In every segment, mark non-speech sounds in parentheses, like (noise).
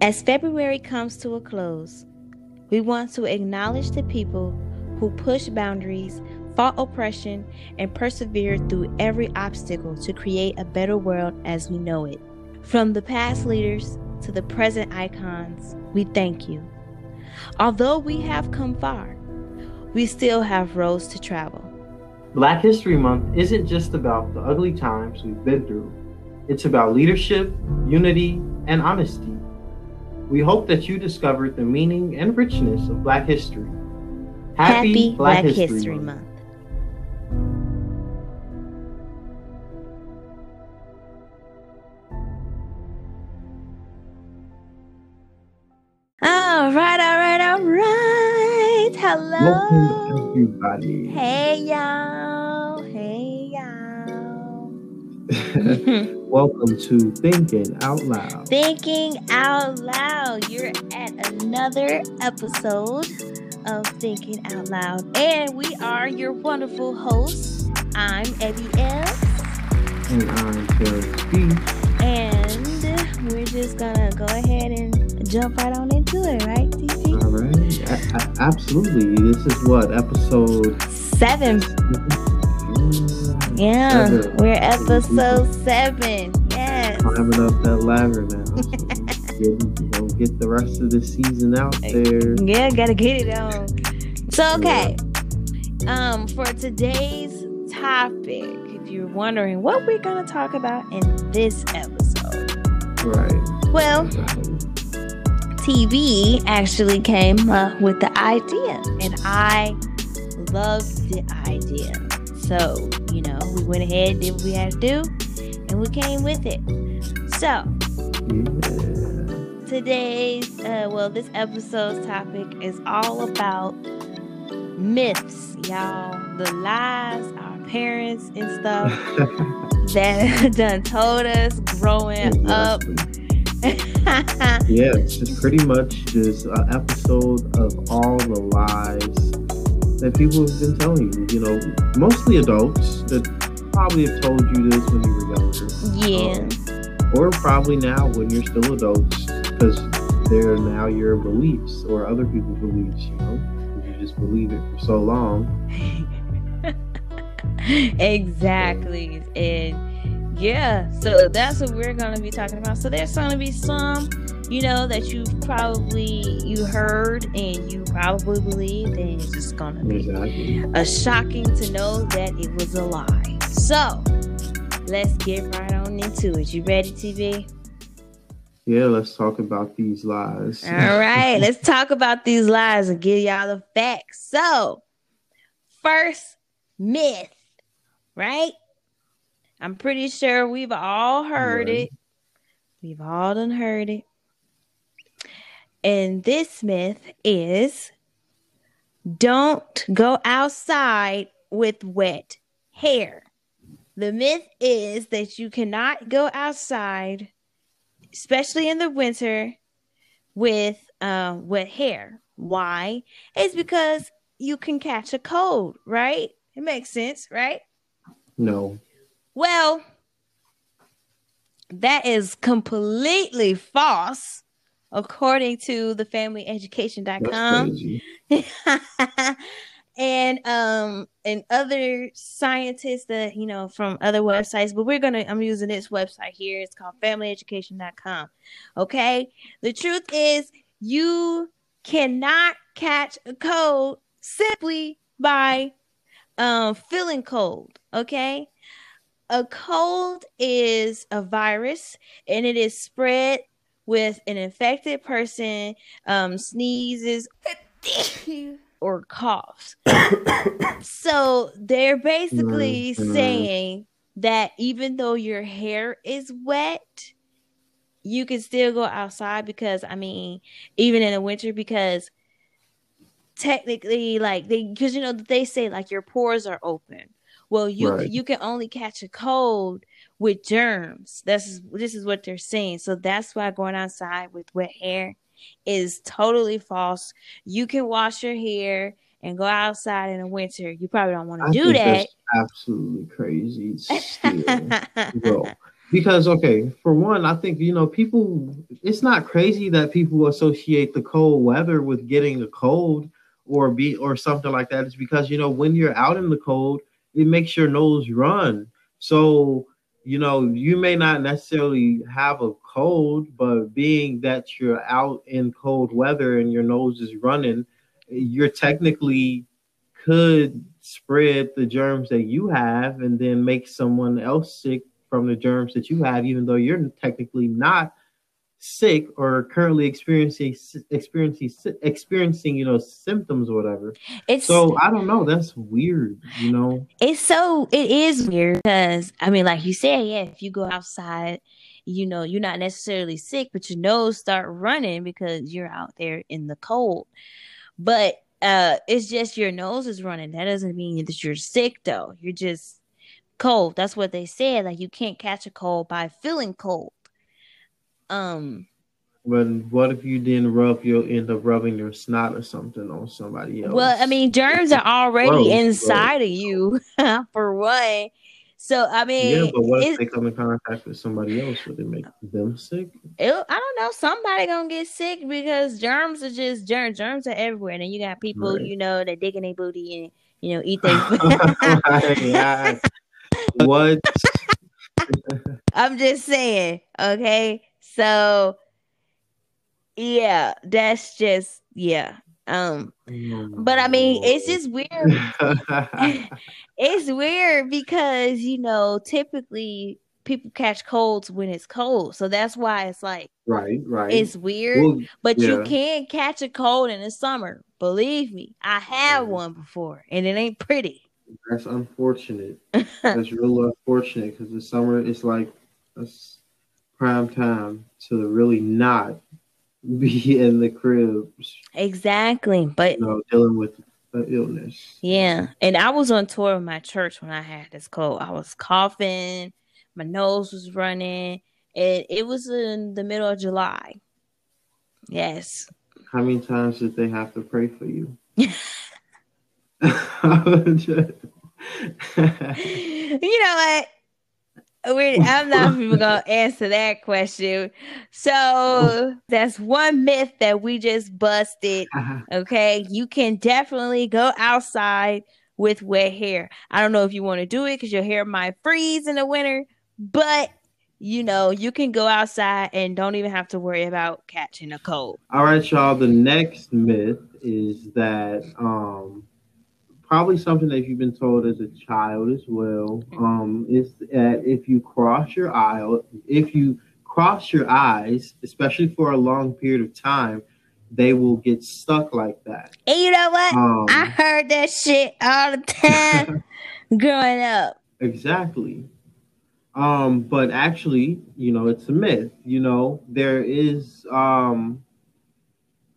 As February comes to a close, we want to acknowledge the people who push boundaries, fought oppression, and persevered through every obstacle to create a better world as we know it. From the past leaders to the present icons, we thank you. Although we have come far, we still have roads to travel. Black History Month isn't just about the ugly times we've been through, it's about leadership, unity, and honesty. We hope that you discovered the meaning and richness of Black history. Happy, Happy Black, Black, History, history Month. Month. All right, all right, all right. Hello. Welcome, everybody. Hey, y'all. (laughs) Welcome to Thinking Out Loud. Thinking Out Loud. You're at another episode of Thinking Out Loud. And we are your wonderful hosts. I'm Ebbi L. And I'm Terrance B. And we're just gonna go ahead and jump right on into it, right, TC? All right. I, I, absolutely. This is what, episode seven? Yeah, we're episode seven. Yes. Climbing up that ladder now. (laughs) So get, get the rest of the season out there. Yeah, gotta get it on. So, okay. Yeah. Um, for today's topic, if you're wondering what we're gonna talk about in this episode. Right. Well, TV actually came up with the idea, and I loved the idea. So, you know, we went ahead, did what we had to do, and we came with it. So, yeah. today's, uh, well, this episode's topic is all about myths, y'all. The lies our parents and stuff (laughs) that (laughs) done told us growing up (laughs) yeah, it's just pretty much just an episode of all the lies that people have been telling you. You know, mostly adults that probably have told you this when you were younger. Yeah. Um, or probably now when you're still adults because they're now your beliefs or other people's beliefs, you know? You just believe it for so long. (laughs) exactly. And yeah, so that's what we're going to be talking about. So there's going to be some, you know, that you've probably you heard and you probably believed, and it's just going to be exactly. a shocking to know that it was a lie. So let's get right on into it. You ready, TV? Yeah, let's talk about these lies. All (laughs) right, let's talk about these lies and give y'all the facts. So, first myth, right? I'm pretty sure we've all heard right. it. We've all done heard it. And this myth is don't go outside with wet hair. The myth is that you cannot go outside, especially in the winter, with uh, wet hair. Why? It's because you can catch a cold, right? It makes sense, right? No. Well, that is completely false, according to the familyeducation.com. (laughs) and um and other scientists that you know from other websites but we're gonna i'm using this website here. It's called familyeducation.com okay? The truth is you cannot catch a cold simply by um feeling cold okay? A cold is a virus and it is spread with an infected person um, sneezes (laughs) or coughs. so they're basically mm-hmm. saying that even though your hair is wet, you can still go outside because I mean, even in the winter, because technically, like they, because you know they say like your pores are open. Well, you right. you can only catch a cold with germs. This is this is what they're saying. So that's why going outside with wet hair is totally false. You can wash your hair and go outside in the winter. You probably don't want to do that. absolutely crazy. Still, (laughs) because okay, for one, I think you know people. It's not crazy that people associate the cold weather with getting a cold or be or something like that. It's because you know when you're out in the cold, it makes your nose run. So you know you may not necessarily have a cold, but being that you're out in cold weather and your nose is running, you're technically could spread the germs that you have and then make someone else sick from the germs that you have, even though you're technically not sick or currently experiencing experiencing experiencing you know symptoms or whatever it's so i don't know that's weird you know it's so it is weird because i mean like you said yeah if you go outside you know you're not necessarily sick but your nose start running because you're out there in the cold but uh it's just your nose is running that doesn't mean that you're sick though you're just cold. That's what they said. Like you can't catch a cold by feeling cold. Um. But what if you didn't rub you'll end up rubbing your snot or something on somebody else? Well, I mean, germs are already Gross, inside of you, (laughs) for one. So I mean, yeah, but what if they come in contact with somebody else? Would it make them sick? It, I don't know. Somebody gonna get sick because germs are just germs. Germs are everywhere, and then you got people, right. you know, that digging their booty and you know eat (laughs) their. (laughs) what? I'm just saying, okay? So yeah, that's just yeah. Um but I mean it's just weird. (laughs) it's weird because you know, typically people catch colds when it's cold. So that's why it's like right, right. It's weird, well, but yeah. you can catch a cold in the summer. Believe me, I had one before and it ain't pretty. That's unfortunate. (laughs) That's real unfortunate because the summer is like a prime time to really not (laughs) be in the crib. Exactly, but you know, dealing with illness. Yeah, and I was on tour with my church when I had this cold. I was coughing, my nose was running, and it was in the middle of July. Yes. How many times did they have to pray for you? (laughs) (laughs) you know what? I'm not even gonna answer that question. So that's one myth that we just busted. Okay, you can definitely go outside with wet hair. I don't know if you want to do it because your hair might freeze in the winter, but you know you can go outside and don't even have to worry about catching a cold. All right, y'all. The next myth is that um probably something that you've been told as a child as well. Um, is that if you cross your eye, if you cross your eyes, especially for a long period of time, they will get stuck like that. And you know what? Um, I heard that shit all the time (laughs) growing up. Exactly. Um, but actually, you know, it's a myth. You know, there is um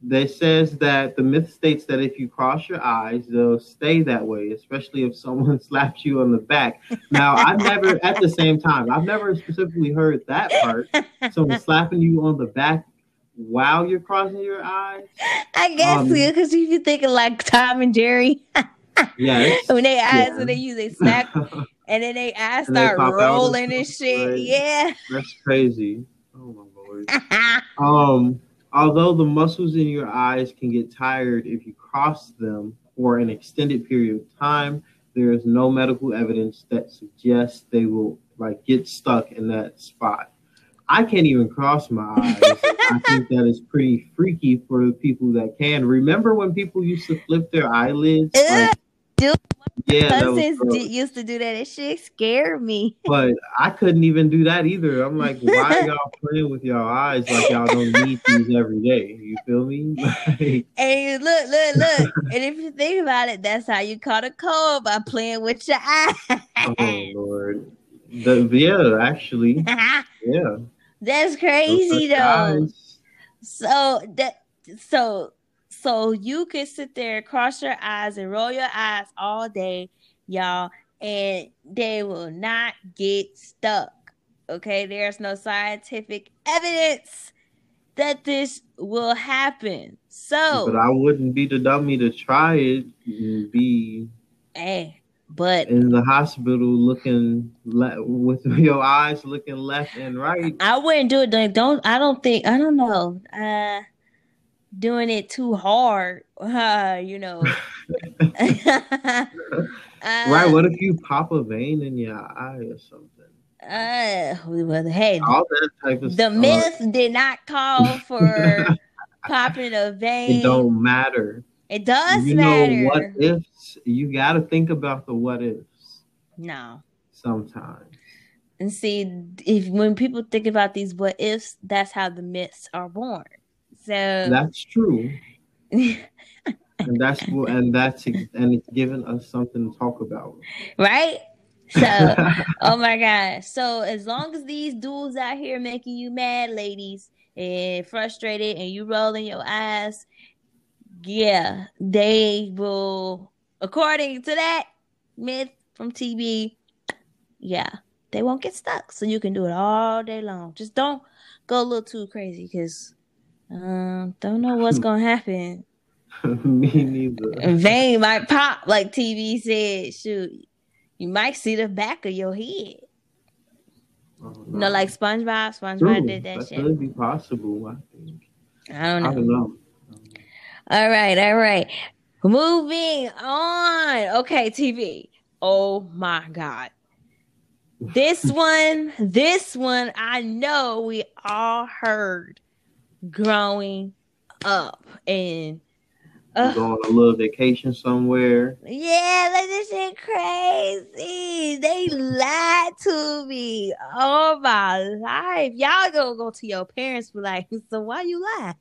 they says that the myth states that if you cross your eyes, they'll stay that way, especially if someone (laughs) slaps you on the back. Now, I've never, at the same time, I've never specifically heard that part. Someone (laughs) slapping you on the back while you're crossing your eyes. I guess um, because you are thinking like Tom and Jerry. yes. (laughs) when they eyes, yeah. when they use they snap, and then they eyes start rolling and shit. Right. Yeah. That's crazy. Oh my lord. um Although the muscles in your eyes can get tired if you cross them for an extended period of time, there is no medical evidence that suggests they will like get stuck in that spot. I can't even cross my eyes. I (laughs) think that is pretty freaky for the people that can. Remember when people used to flip their eyelids? Like, yeah, cousins did, used to do that. It shit scared me. But I couldn't even do that either. I'm like, (laughs) why y'all playing with your eyes like y'all don't need these every day? You feel me? (laughs) Like, and look, look, look. and if you think about it, that's how you caught a cold by playing with your (laughs) oh, eyes. oh Lord. The, yeah, actually. yeah. That's crazy though. Eyes. So that so so you could sit there, cross your eyes, and roll your eyes all day, y'all, and they will not get stuck. Okay, there's no scientific evidence that this will happen. So, but I wouldn't be the dummy to try it. be hey, But in the hospital, looking le- with (laughs) your eyes looking left and right. I wouldn't do it. Don't I don't think I don't know. Uh, doing it too hard, (laughs) uh, you know. uh, (laughs) right? What if you pop a vein in your eye or something? Uh, well, hey, all that type of the stuff. myth did not call for (laughs) popping a vein. It don't matter. It does you matter. Know what ifs? You got to think about the what ifs. No. Sometimes. And see, if when people think about these what ifs, that's how the myths are born. So that's true. (laughs) and that's and that's and it's given us something to talk about. Right? So, (laughs) oh my god. So as long as these dudes out here making you mad, ladies, and frustrated, and you rolling your eyes, yeah, they will. According to that myth from TV, yeah, they won't get stuck. So you can do it all day long. Just don't go a little too crazy, because um, don't know what's gonna happen. (laughs) Me neither. Vein might pop, like TV said. Shoot, you might see the back of your head. Oh, no. Know, like SpongeBob. SpongeBob True. did that, that shit. could be possible. I think. I don't know. I don't know. All right, all right. Moving on. Okay, TV. Oh my God. This (laughs) one, this one, I know we all heard growing up. And uh, go on a little vacation somewhere. Yeah, like this shit crazy. They lied to me all my life. Y'all gonna go to your parents be like, (laughs) so why you lie?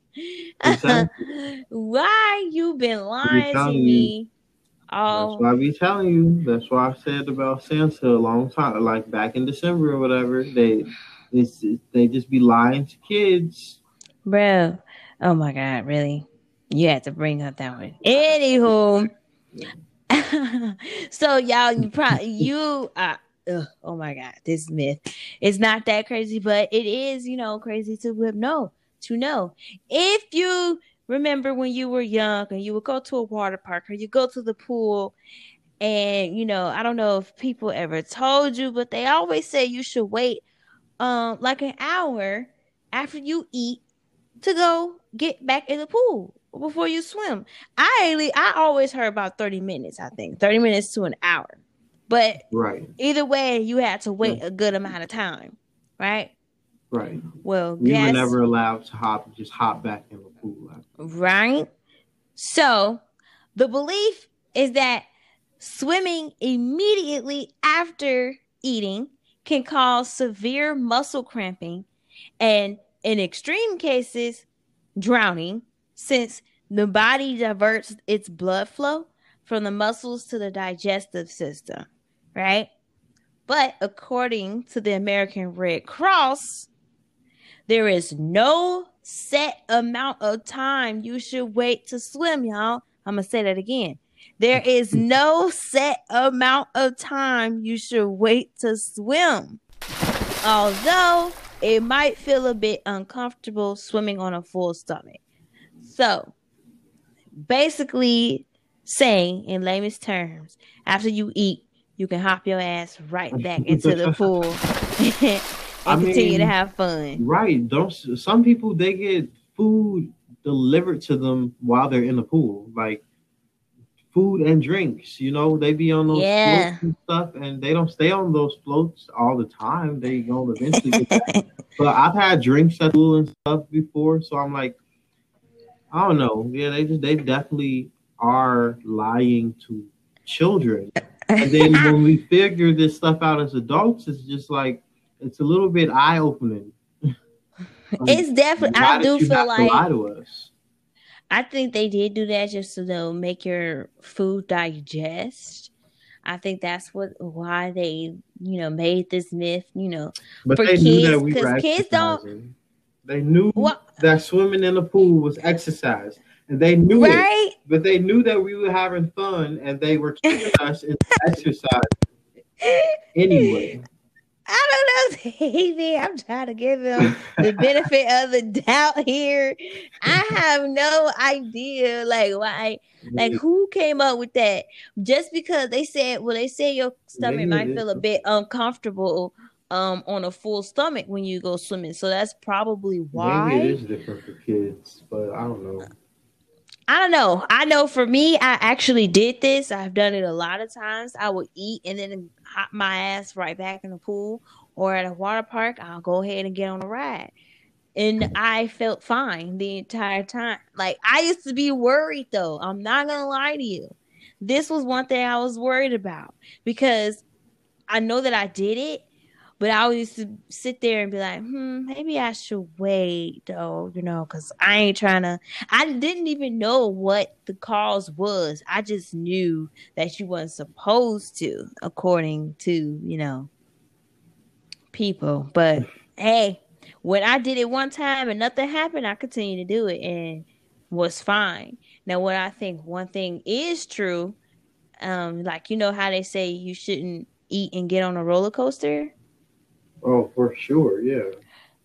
Exactly. (laughs) why you been lying to me? Oh, that's why I be telling you. That's why I said about Santa a long time, like back in December or whatever. They, it's, they just be lying to kids, bro. Oh my god, really? You had to bring up that one. Anywho, (laughs) so y'all, you probably you uh, ugh, oh my god, this myth is not that crazy, but it is, you know, crazy to know to know if you remember when you were young and you would go to a water park or you go to the pool and you know i don't know if people ever told you but they always say you should wait um like an hour after you eat to go get back in the pool before you swim. I I always heard about 30 minutes, I think. 30 minutes to an hour. But right. either way, you had to wait yeah. a good amount of time, right? Right. Well, we were never allowed to hop, just hop back in the pool. Right. So the belief is that swimming immediately after eating can cause severe muscle cramping and in extreme cases, drowning since the body diverts its blood flow from the muscles to the digestive system, right? But according to the American Red Cross, there is no set amount of time you should wait to swim, y'all. I'm going to say that again. There is no set amount of time you should wait to swim. Although it might feel a bit uncomfortable swimming on a full stomach. So, basically, saying in layman's terms, after you eat, you can hop your ass right back into the (laughs) pool and I continue mean, to have fun. Right? Don't some people they get food delivered to them while they're in the pool, like food and drinks. You know, they be on those yeah. floats and stuff, and they don't stay on those floats all the time. They go eventually. (laughs) but I've had drinks at pool and stuff before, so I'm like, I don't know. Yeah, they just they definitely are lying to children. and then when we (laughs) figure this stuff out as adults, it's just like it's a little bit eye opening. it's definitely. I do feel like lie to us. I think they did do that just to know, make your food digest. I think that's what why they you know made this myth. You know, but for kids because kids don't they knew what? that swimming in the pool was exercise. And they knew right? it. But they knew that we were having fun and they were keeping (laughs) us in exercise anyway. I don't know, (laughs) Davey. I'm trying to give him the (laughs) benefit of the doubt here. I have no idea, like why, like who came up with that? Just because they said, well, they say your stomach might feel a bit uncomfortable um on a full stomach when you go swimming. So that's probably why. Maybe it is different for kids, but I don't know. I don't know. I know for me, I actually did this. I've done it a lot of times. I would eat and then hop my ass right back in the pool or at a water park. I'll go ahead and get on a ride. And I felt fine the entire time. Like I used to be worried though. I'm not gonna lie to you. This was one thing I was worried about because I know that I did it, but I always used to sit there and be like, hmm, maybe I should wait though, you know, because I ain't trying to I didn't even know what the cause was. I just knew that you wasn't supposed to, according to, you know, people. But hey, when I did it one time and nothing happened, I continued to do it and was fine. Now, what I think one thing is true, um, like you know how they say you shouldn't eat and get on a roller coaster Oh, for sure, yeah.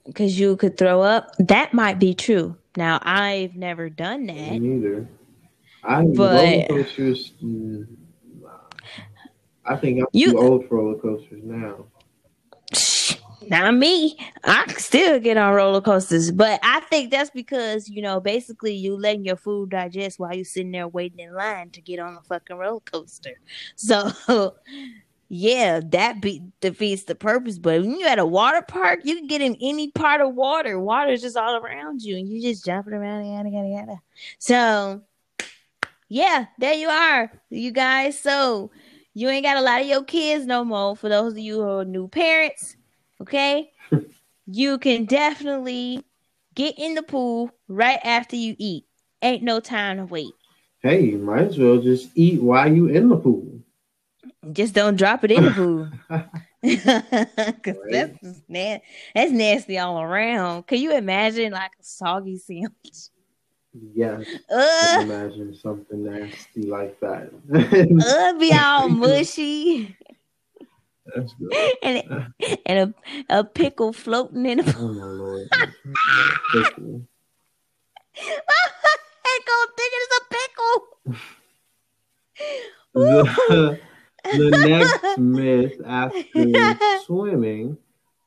because you could throw up. That might be true. Now, I've never done that. Me neither. I But- roller coasters. mm. I think I'm You- too old for roller coasters now. Not me. I still get on roller coasters, but I think that's because you know, basically, you letting your food digest while you're sitting there waiting in line to get on the fucking roller coaster. So, (laughs) yeah, that be defeats the purpose. But when you at a water park, you can get in any part of water. Water is just all around you, and you just jumping around, yada yada yada. So, yeah, there you are, you guys. So you ain't got a lot of your kids no more. For those of you who are new parents, okay, (laughs) you can definitely get in the pool right after you eat. Ain't no time to wait. Hey, you might as well just eat while you in the pool. Just don't drop it in the pool. (laughs) (laughs) Cause Right. that's na- that's nasty all around. Can you imagine like a soggy sandwich? Yes, (laughs) Ugh, imagine something nasty like that. ugh, be all mushy That's good. and and a, a pickle floating in the Oh my lord. Pickle. pickle, thinking it's a pickle. The, (laughs) next myth after (laughs) swimming,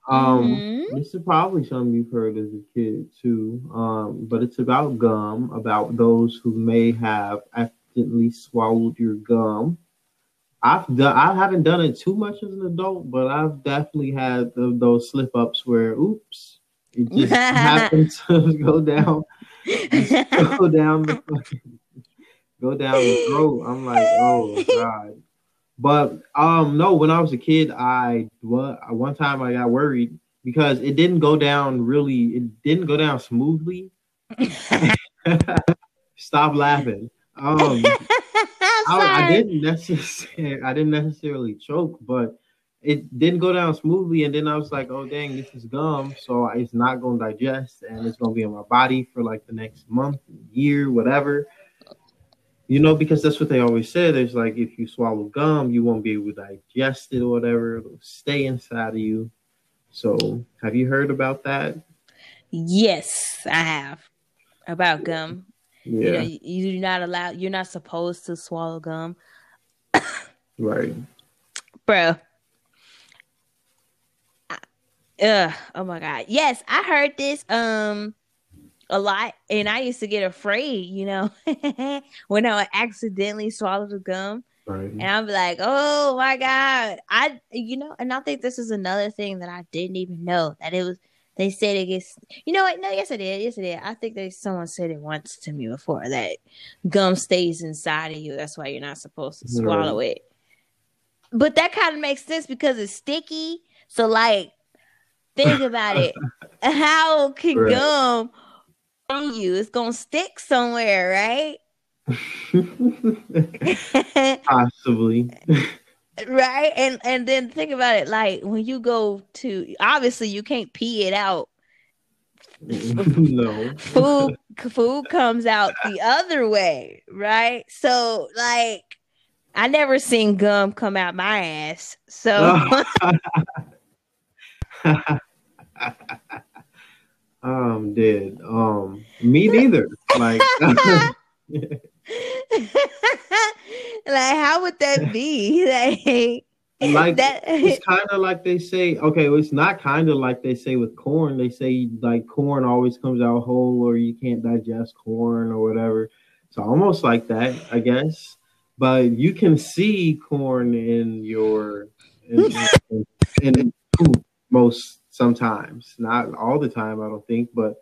um, Mhm. this is probably something you've heard as a kid too, um, but it's about gum, about those who may have accidentally swallowed your gum. I've done, I haven't done it too much as an adult, but I've definitely had the, those slip ups where, oops, it just (laughs) happened to go down, go down the fucking, go down the throat. I'm like, oh god. But um, no, when I was a kid, I one time I got worried because it didn't go down really. It didn't go down smoothly. (laughs) Stop laughing. Um, (laughs) I, I didn't necessarily, I didn't necessarily choke, but it didn't go down smoothly. And then I was like, oh dang, this is gum, so it's not going to digest, and it's going to be in my body for like the next month, year, whatever. You know, because that's what they always said. It's like if you swallow gum, you won't be able to digest it or whatever. It'll stay inside of you. So, have you heard about that? Yes, I have about gum. You know, Yeah, you, you're not allowed. You're not supposed to swallow gum, right. bro. Ugh, oh my god. Yes, I heard this um a lot, and I used to get afraid. You know, (laughs) when I would accidentally swallow the gum. Right. And I'm like, oh my God. I, you know, and I think this is another thing that I didn't even know that it was, they said it gets, you know what? No, yes, it did. Yes, it did. I think that someone said it once to me before that gum stays inside of you. That's why you're not supposed to swallow it. But that kind of makes sense because it's sticky. So, like, think about it. (laughs) How can Right. gum on you? It's to stick somewhere, right? (laughs) Possibly. right and and then think about it like when you go to obviously you can't pee it out (laughs) no. food food comes out the other way right so like i never seen gum come out my ass so (laughs) I'm dead. Um, me neither. Like, (laughs) like how would that be? (laughs) Like, like that it's kind of like they say okay well, it's not kind of like they say with corn they say like corn always comes out whole or you can't digest corn or whatever so almost like that i guess but you can see corn in your in, in, in most sometimes not all the time i don't think but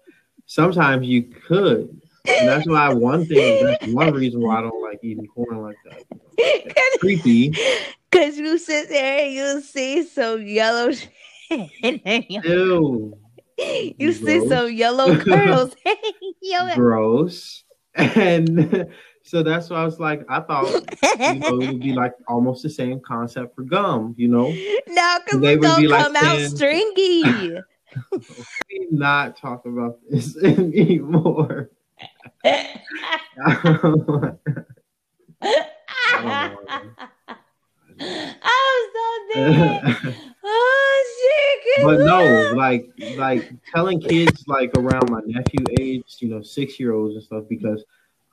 sometimes you could and that's why one thing that's one reason why i don't like eating corn like that (laughs) it's creepy Cause you sit there and you see some yellow (laughs) Ew. You Gross. see some yellow (laughs) curls. Gross. And so that's why I was like, I thought you know, it would be like almost the same concept for gum, you know? (laughs) No, because they would be come like out saying, stringy. (laughs) not talk about this (laughs) anymore. I'm so dead. oh shit! But no, like like telling kids like around my nephew age, you know, six year olds and stuff, because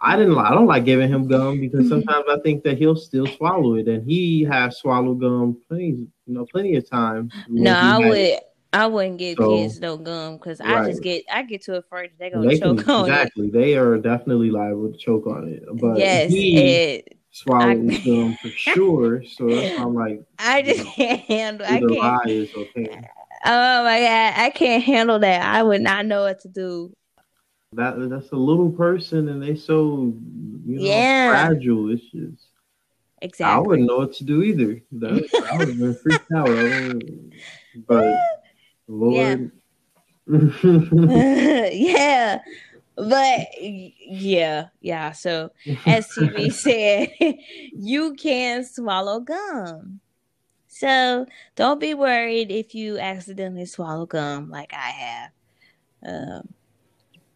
I didn't I don't like giving him gum because mm-hmm. sometimes I think that he'll still swallow it, and he has swallowed gum plenty, you know, plenty of times. No, I would. It. I wouldn't give so, kids no gum because right. I just get I get to it first. They're gonna they choke can, on exactly. it. Exactly, they are definitely liable to choke on it. But yes, he, it, swallowing I, them for sure. So that's why I'm like, (laughs) I just know, can't handle. I can't. Is okay. Oh my god, I can't handle that. I would not know what to do. That that's a little person, and they so you know yeah. fragile. It's just exactly. I wouldn't know what to do either. I would have been freaked out. But (laughs) Lord. Yeah. (laughs) (laughs) yeah. But yeah, yeah. So as TV said, you can swallow gum. So don't be worried if you accidentally swallow gum like I have. Um,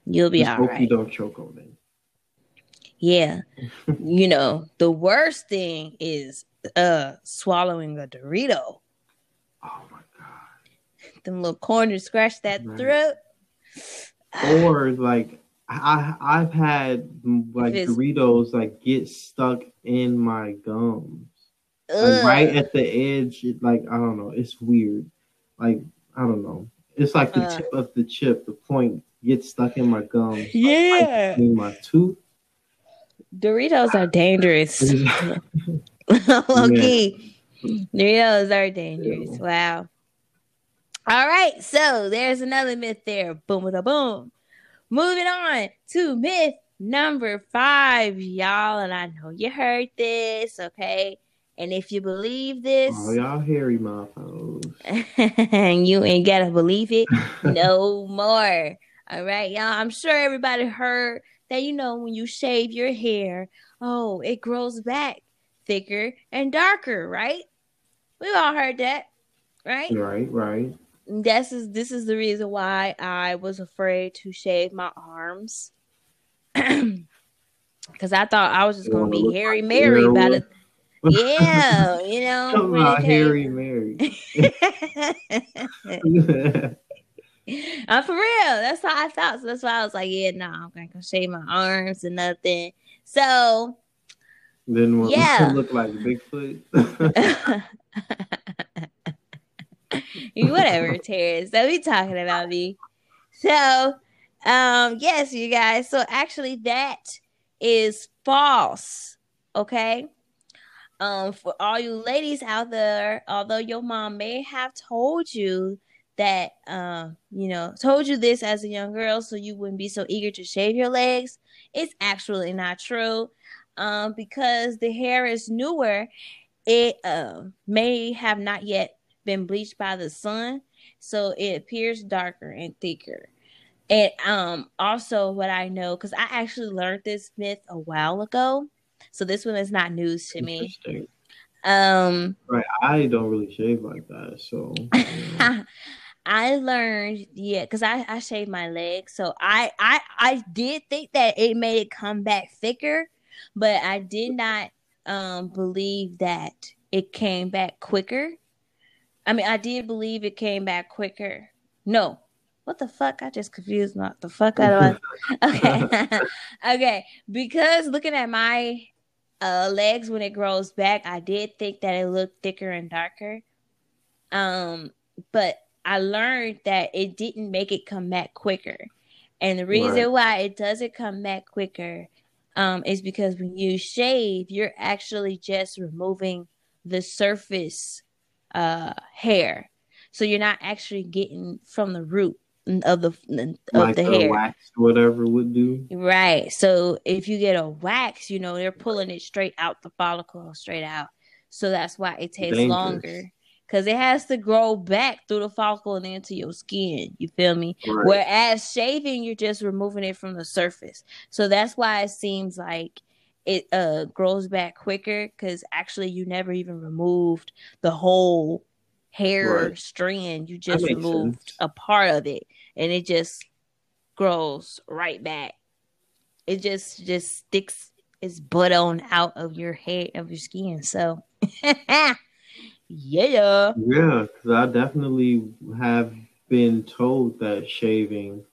you'll be Just all hope right. You don't choke on it. Yeah, (laughs) you know the worst thing is uh swallowing a Dorito. Oh my god! Them little corners scratch that right. throat. Or like I I've had like Doritos like get stuck in my gums, like, right at the edge. Like I don't know, it's weird. Like I don't know, it's like the uh, tip of the chip, the point gets stuck in my gum. Yeah, in my tooth. Doritos are dangerous. (laughs) okay, Doritos are dangerous. Wow. All right, so there's another myth there. Boom, with a boom. Moving on to myth number five, y'all. And I know you heard this, okay? And if you believe this, oh, y'all hairy motherfuckers. and (laughs) you ain't gotta believe it (laughs) no more. All right, y'all. I'm sure everybody heard that you know when you shave your hair, oh, it grows back thicker and darker, right? We've all heard that, right? Right, right this is this is the reason why I was afraid to shave my arms. (clears throat) Cause I thought I was just gonna be Harry Mary about (laughs) it. yeah, you know. Talking about Harry Mary. (laughs) (laughs) I'm (laughs) for real. That's how I felt. So that's why I was like, yeah, no, nah, I'm gonna go shave my arms and nothing. So then yeah, look like Bigfoot. (laughs) Whatever, Terrance. Don't be talking about me. So, um, yes, you guys. So actually, that is false. Okay. Um, for all you ladies out there, although your mom may have told you that, um, you know, told you this as a young girl, so you wouldn't be so eager to shave your legs, it's actually not true. Um, because the hair is newer, it uh, may have not yet been bleached by the sun, so it appears darker and thicker. And um also what I know cuz I actually learned this myth a while ago. So this one is not news to me. Um Right, I don't really shave like that, so (laughs) I learned, yeah, because I, I shaved my legs. So I, I I did think that it made it come back thicker, but I did not um believe that it came back quicker I mean, I did believe it came back quicker. No, what the fuck? I just confused not the fuck out of (laughs) Okay, (laughs) okay. Because looking at my uh, legs when it grows back, I did think that it looked thicker and darker. Um, but I learned that it didn't make it come back quicker. And the reason right. why it doesn't come back quicker um, is because when you shave, you're actually just removing the surface uh, hair. So you're not actually getting from the root of the of like the hair. Wax, whatever would do. Right. So if you get a wax, you know they're pulling it straight out the follicle, straight out. So that's why it takes Dangerous. longer because it has to grow back through the follicle and into your skin. You feel me? Right. Whereas shaving, you're just removing it from the surface. So that's why it seems like it uh grows back quicker because actually you never even removed the whole hair right. strand. You just removed sense. a part of it, and it just grows right back. It just just sticks its butt on out of your hair of your skin. So. (laughs) Yeah. Yeah, because I definitely have been told that shaving,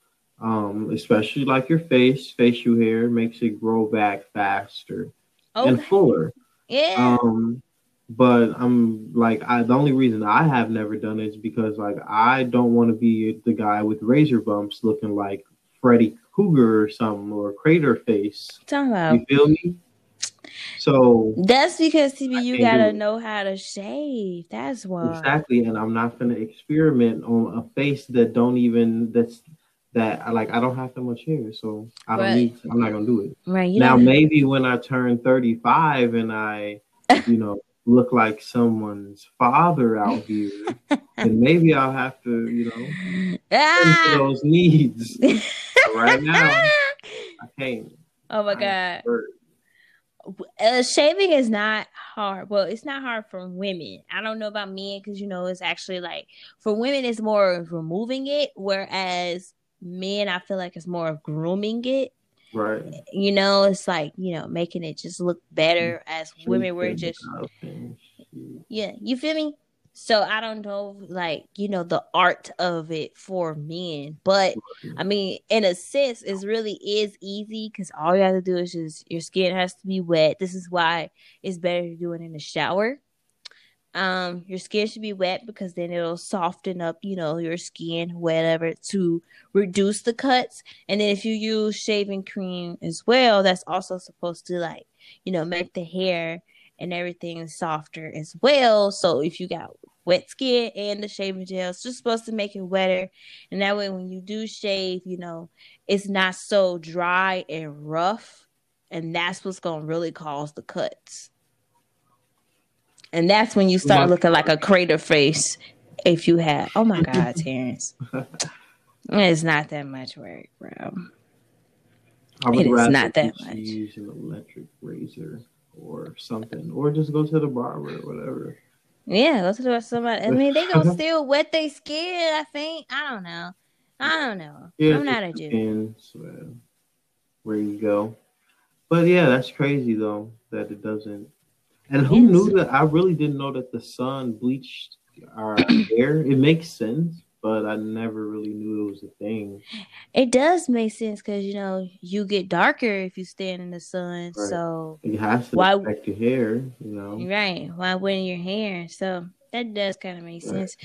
um, especially like your face, facial hair, makes it grow back faster okay. and fuller. Yeah. Um, but I'm like, I the only reason I have never done it is because like I don't want to be the guy with razor bumps looking like Freddy Krueger or something or Crater Face. Talking about. You feel me? So that's because TV, you gotta know how to shave. That's why exactly. And I'm not gonna experiment on a face that don't even that's that like I don't have that much hair, so I don't right. need. To, I'm not gonna do it. Right. now, maybe when I turn 35 and I, (laughs) you know, look like someone's father out here, and maybe I'll have to, you know, ah! those needs. (laughs) right now, I can't. Oh my god uh, shaving is not hard. Well, it's not hard for women. I don't know about men because you know it's actually like for women it's more of removing it, whereas men I feel like it's more of grooming it. Right. You know, it's like you know making it just look better. As women, we're just yeah. You feel me? So I don't know, like, you know, the art of it for men. But I mean, in a sense, it really is easy because all you have to do is just your skin has to be wet. This is why it's better to do it in the shower. Um, your skin should be wet because then it'll soften up, you know, your skin, whatever, to reduce the cuts. And then if you use shaving cream as well, that's also supposed to like, you know, make the hair and everything softer as well. So if you got wet skin and the shaving gel, it's just supposed to make it wetter. And that way when you do shave, you know, it's not so dry and rough. And that's what's gonna really cause the cuts. And that's when you start looking like a crater face if you have oh my god, (laughs) Terrance. it's not that much work, bro. It is not that much. Use an electric razor or something, or just go to the barber or whatever. Yeah, go to the somebody. I mean, they gonna (laughs) still wet their skin. I think. I don't know. I don't know. Yeah, I'm not a Jew. where you go, but yeah, that's crazy though that it doesn't. And who knew that? I really didn't know that the sun bleached our hair. It makes sense, but I never really knew it was a thing. It does make sense because you know you get darker if you stand in the sun. Right. So it has to why, affect your hair, you know. Right. Why wouldn't your hair? So that does kind of make right. sense.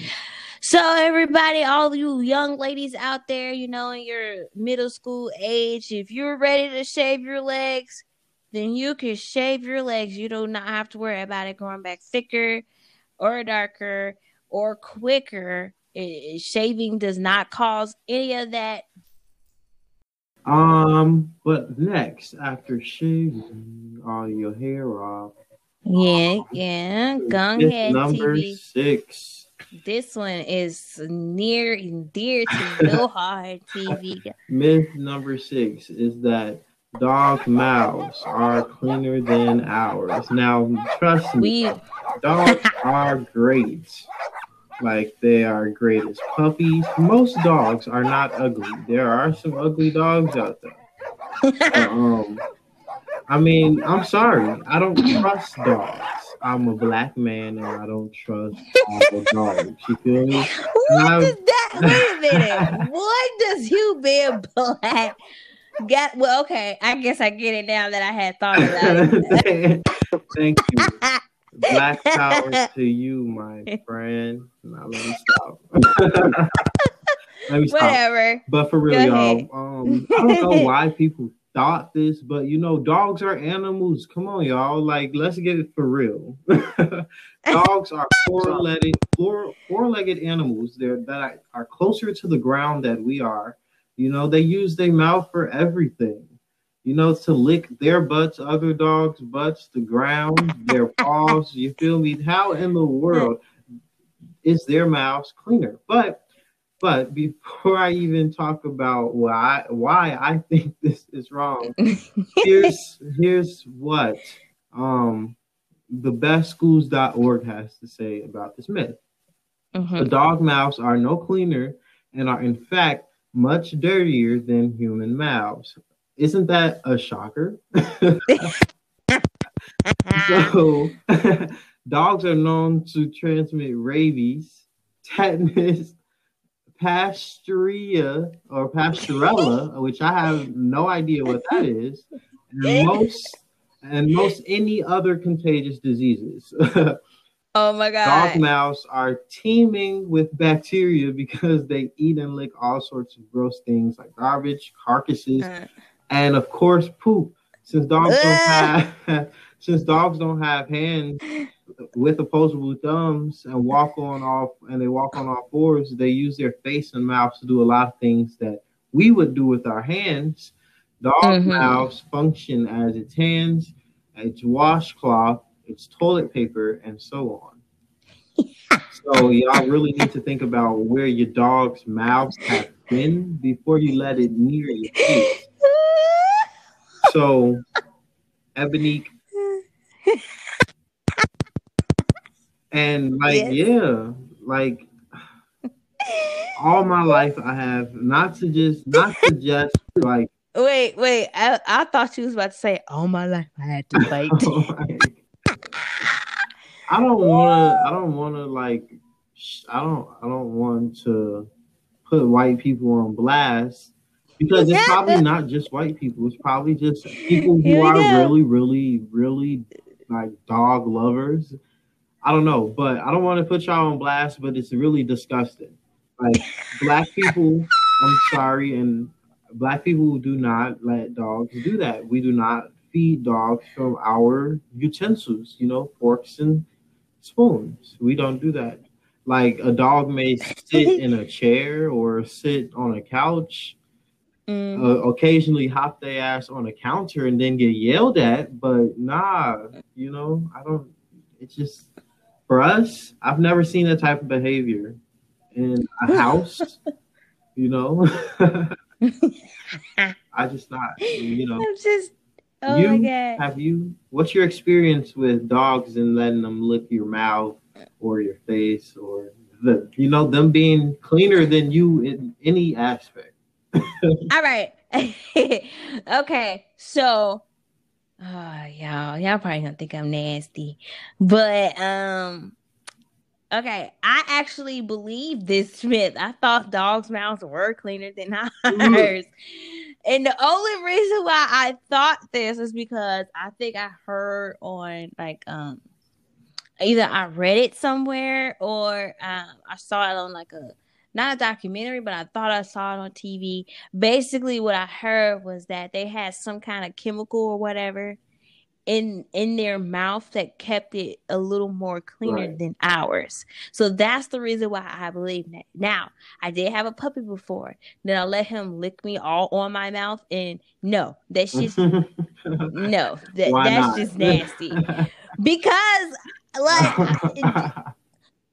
So everybody, all you young ladies out there, you know, in your middle school age, if you're ready to shave your legs, then you can shave your legs. You do not have to worry about it growing back thicker or darker or quicker it, shaving does not cause any of that. Um, but next, after shaving all your hair off, yeah, yeah, go ahead. Number TV. six. This one is near and dear to your heart, TV. Myth number six is that dog mouths are cleaner than ours. Now, trust me, we... dogs (laughs) are great like they are great as puppies. Most dogs are not ugly. There are some ugly dogs out there. (laughs) um, I mean, I'm sorry, I don't trust dogs. I'm a black man and I don't trust dogs. You feel me? What does that? Wait a (laughs) minute. what does you being black? Got well, okay. I guess I get it now that I had thought about it. (laughs) Thank you. Black power (laughs) to you, my friend. Now let me stop. (laughs) let me stop. Whatever. But for real, y'all, um, I don't know why (laughs) people thought this, but you know, dogs are animals. Come on, y'all. Like, let's get it for real. dogs are four-legged, four, four-legged animals. They're that are closer to the ground than we are. You know, they use their mouth for everything. You know, to lick their butts, other dogs' butts, the ground, their (laughs) paws. You feel me? How in the world is their mouths cleaner? But but before I even talk about why why I think (laughs) this is wrong, here's here's what um the bestschools.org has to say about this myth. Mm-hmm. The dog mouths are no cleaner and are in fact much dirtier than human mouths. Isn't that a shocker? (laughs) so (laughs) dogs are known to transmit rabies, tetanus, Pasteurella or Pasteurella, which I have no idea what that is, and (laughs) most and most any other contagious diseases. oh my god! Dog mouths are teeming with bacteria because they eat and lick all sorts of gross things like garbage, carcasses, uh. And of course poop. Since dogs don't have (laughs) since dogs don't have hands with opposable thumbs and walk on off and they walk on all fours, they use their face and mouth to do a lot of things that we would do with our hands. Dog mm-hmm. mouths function as its hands, its washcloth, its toilet paper, and so on. (laughs) so y'all really need to think about where your dog's mouths have been before you let it near your face. So, Ebony, and like, yes. yeah, like all my life I have not to just not to just like wait, wait. I, I thought you was about to say all my life I had to (laughs) fight. I don't wanna I don't wanna like I don't I don't want to put white people on blast because it's probably not just white people. It's probably just people who are go. really, really, really like dog lovers I don't know, but I don't want to put y'all on blast, but it's really disgusting. Like black people, I'm sorry, and black people do not let dogs do that. We do not feed dogs from our utensils, you know, forks and spoons. We don't do that. Like a dog may sit (laughs) in a chair or sit on a couch, mm. uh, occasionally hop their ass on a counter and then get yelled at. But nah, you know, I don't. It's just for us, I've never seen that type of behavior in a (laughs) house. you know, (laughs) (laughs) I just not. You know, I'm just. Oh you, my god! Have you? What's your experience with dogs and letting them lick your mouth or your face or the you know them being cleaner than you in any aspect? (laughs) All right. (laughs) okay, so Oh, y'all, y'all probably gonna think I'm nasty, but um, okay. I actually believe this myth. I thought dogs' mouths were cleaner than mm-hmm. ours, and the only reason why I thought this is because I think I heard on like um, either I read it somewhere or um, I saw it on like a not a documentary, but I thought I saw it on TV. Basically, what I heard was that they had some kind of chemical or whatever in in their mouth that kept it a little more cleaner right. than ours. So that's the reason why I believe that. Now, I did have a puppy before. Then I let him lick me all on my mouth, and no, that's just (laughs) no, that, that's not? just nasty. (laughs) because like (laughs)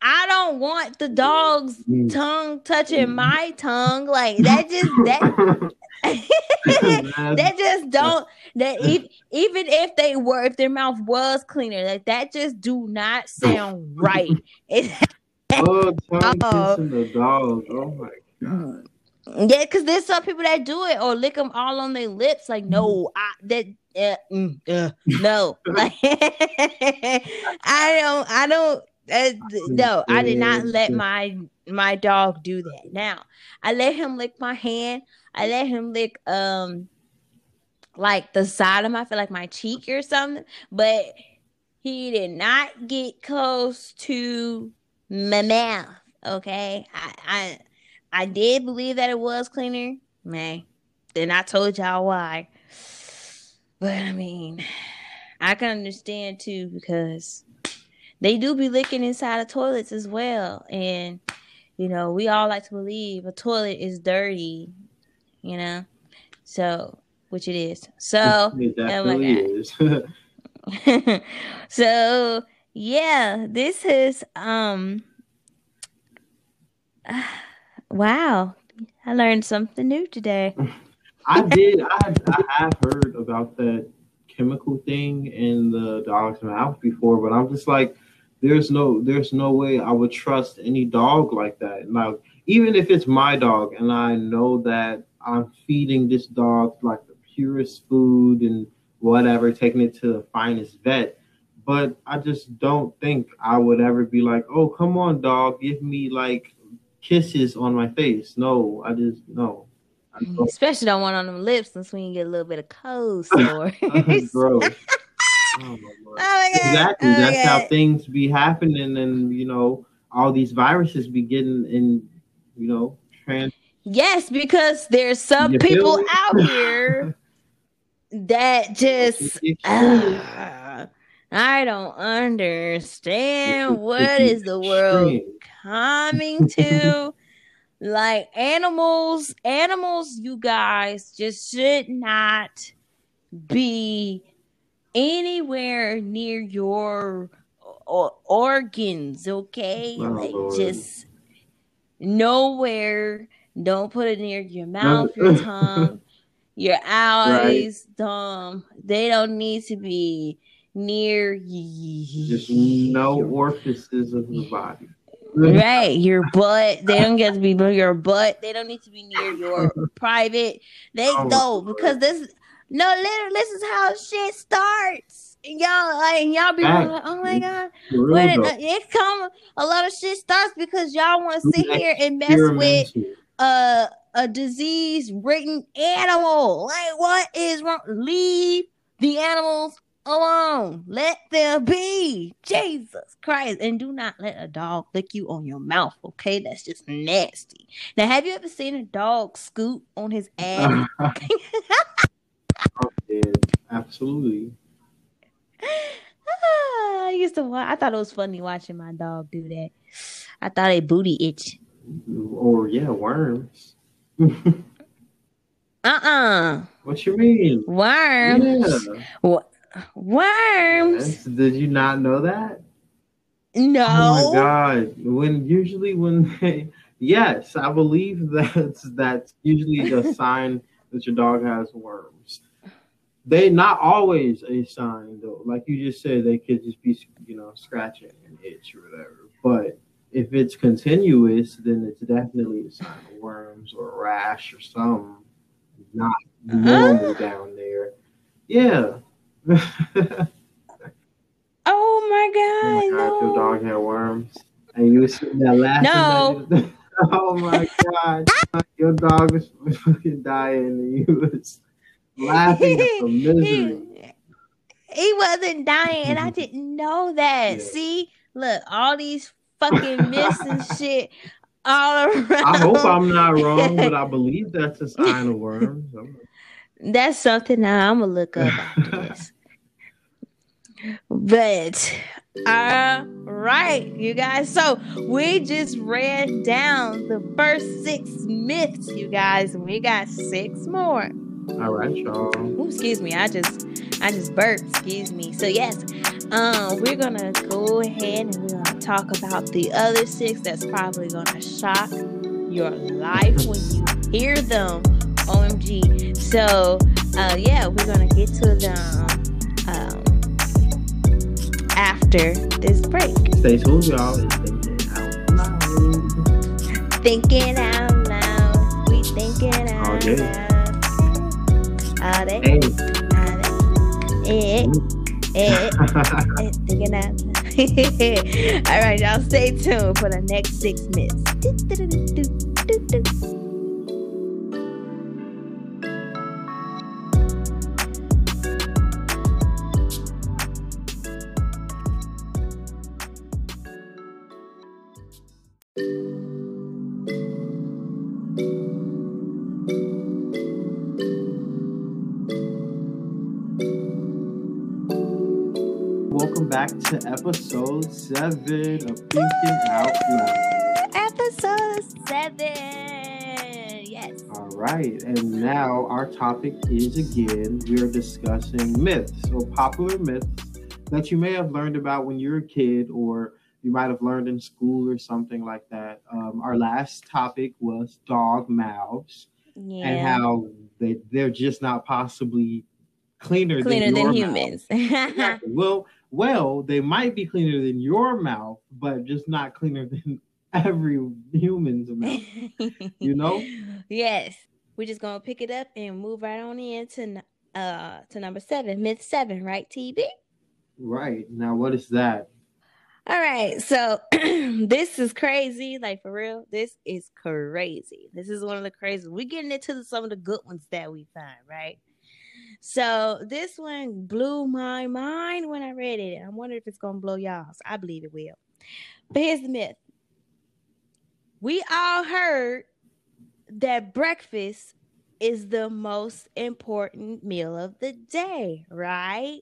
I don't want the dog's mm. tongue touching mm. my tongue. Like that just that (laughs) (laughs) that just don't that if, even if they were if their mouth was cleaner, like that just do not sound right. It, (laughs) oh, tongue kissing the dog. Oh my god. Yeah, because there's some people that do it or lick them all on their lips. Like, no, I that uh, mm, uh, no, like I don't, I don't. Uh, no, I did not let my my dog do that. Now, I let him lick my hand. I let him lick um like the side of my feel like my cheek or something, but he did not get close to my mouth. Okay, I I I did believe that it was cleaner, man. Then I told y'all why. But I mean, I can understand too because they do be licking inside of toilets as well. And, you know, we all like to believe a toilet is dirty, you know? So, which it is. So, It oh my definitely God. is. (laughs) (laughs) so, yeah, this is, um, (sighs) wow. I learned something new today. (laughs) I did. I I have heard about that chemical thing in the dog's mouth before, but I'm just like, there's no, there's no way I would trust any dog like that. Now, even if it's my dog, and I know that I'm feeding this dog like the purest food and whatever, taking it to the finest vet. But I just don't think I would ever be like, oh, come on, dog, give me like kisses on my face. No, I just no. I don't. Especially don't want on them lips since we can get a little bit of cold (laughs) sore. (laughs) Gross. Oh, my Lord. Oh my god! Exactly. Oh my That's how things be happening, and you know, all these viruses be getting in, you know, trans. Yes, because there's some You people out (laughs) here that just ah, I don't understand what is the world coming (laughs) to. Like animals, animals, you guys just should not be anywhere near your o- organs, okay? Oh, like Lord. just nowhere. Don't put it near your mouth, your (laughs) tongue, your eyes. Um, they don't need to be near you. Just no orifices of the body. Right, your butt. They don't get to be near your butt. They don't need to be near your (laughs) private. They Oh, my because this no literally this is how shit starts. And y'all like and y'all be like, oh my god, real, where did uh, it come? A lot of shit starts because y'all want to sit here and mess with a a disease ridden animal. Like what is wrong? Leave the animals alone. Let them be. Jesus Christ. And do not let a dog lick you on your mouth, okay? That's just nasty. Now, have you ever seen a dog scoot on his (laughs) ass? (laughs) Yeah, absolutely. Ah, I used to watch, I thought it was funny watching my dog do that. I thought a booty itch. Or yeah, worms. (laughs) Uh-uh. what you mean? Worms. Yeah. Wo- Worms. Yes. Did you not know that? No. Oh my god! When usually when they, (laughs) yes, I believe (laughs) that's that's usually the sign that your dog has worms. They not always a sign though. Like you just said, they could just be you know scratching an itch or whatever. But if it's continuous, then it's definitely a sign of worms or a rash or something not normal down there. Yeah. (laughs) Oh my Oh god. my god, your dog had worms. And you were sitting there laughing. No. (laughs) oh my god. Your dog was fucking dying and you was laughing at the (laughs) misery. he, he wasn't dying, and I didn't know that. Yeah. See, look, all these fucking myths and (laughs) shit all around. I hope I'm not wrong, but I (laughs) believe that's a sign of worms. That's something that I'm gonna look up after this. But all right, you guys. So we just read down the first six myths, you guys, and we got six more. All right, y'all. Ooh, excuse me, I just I just burped. Excuse me. So yes, um, we're gonna go ahead and we're gonna talk about the other six that's probably gonna shock your life when you hear them. OMG. So uh yeah, we're gonna get to them um after this break. Stay tuned, y'all. Thinking out loud. Thinking out loud, we thinking of. All day. All day. Hey. All day. Eh, eh, eh, (laughs) thinking of. (laughs) All right, y'all stay tuned for the next six myths. To episode seven of Thinking Out Loud. Episode seven. Yes. All right, and now our topic is again we are discussing myths or popular myths that you may have learned about when you were a kid, or you might have learned in school or something like that. Um, our last topic was dog mouths Yeah. and how they they're just not possibly cleaner, Cleaner than, than humans. (laughs) Exactly. well, well, they might be cleaner than your mouth, but just not cleaner (laughs) than every human's mouth. You know? (laughs) Yes. We're just gonna pick it up and move right on into uh to number seven, myth seven, right, TB? Right. Now, what is that? All right, so (clears throat) this is crazy, like for real. This is crazy. This is one of the crazy. We're getting into some of the good ones that we find, right? So this one blew my mind when I read it. I wonder if it's gonna blow y'all's. I believe it will. But here's the myth: we all heard that breakfast is the most important meal of the day, right?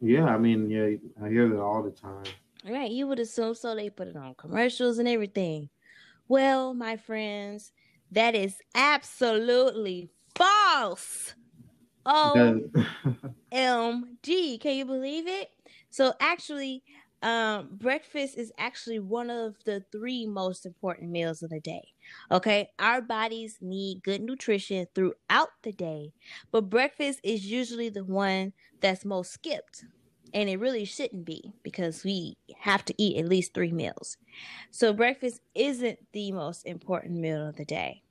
Yeah, I mean, yeah, I hear that all the time. Right, you would assume so. They put it on commercials and everything. Well, my friends, that is absolutely false. Oh, OMG. (laughs) Can you believe it? So actually, um, breakfast is actually one of the three most important meals of the day. Okay, our bodies need good nutrition throughout the day, but breakfast is usually the one that's most skipped. And it really shouldn't be because we have to eat at least three meals. So breakfast isn't the most important meal of the day.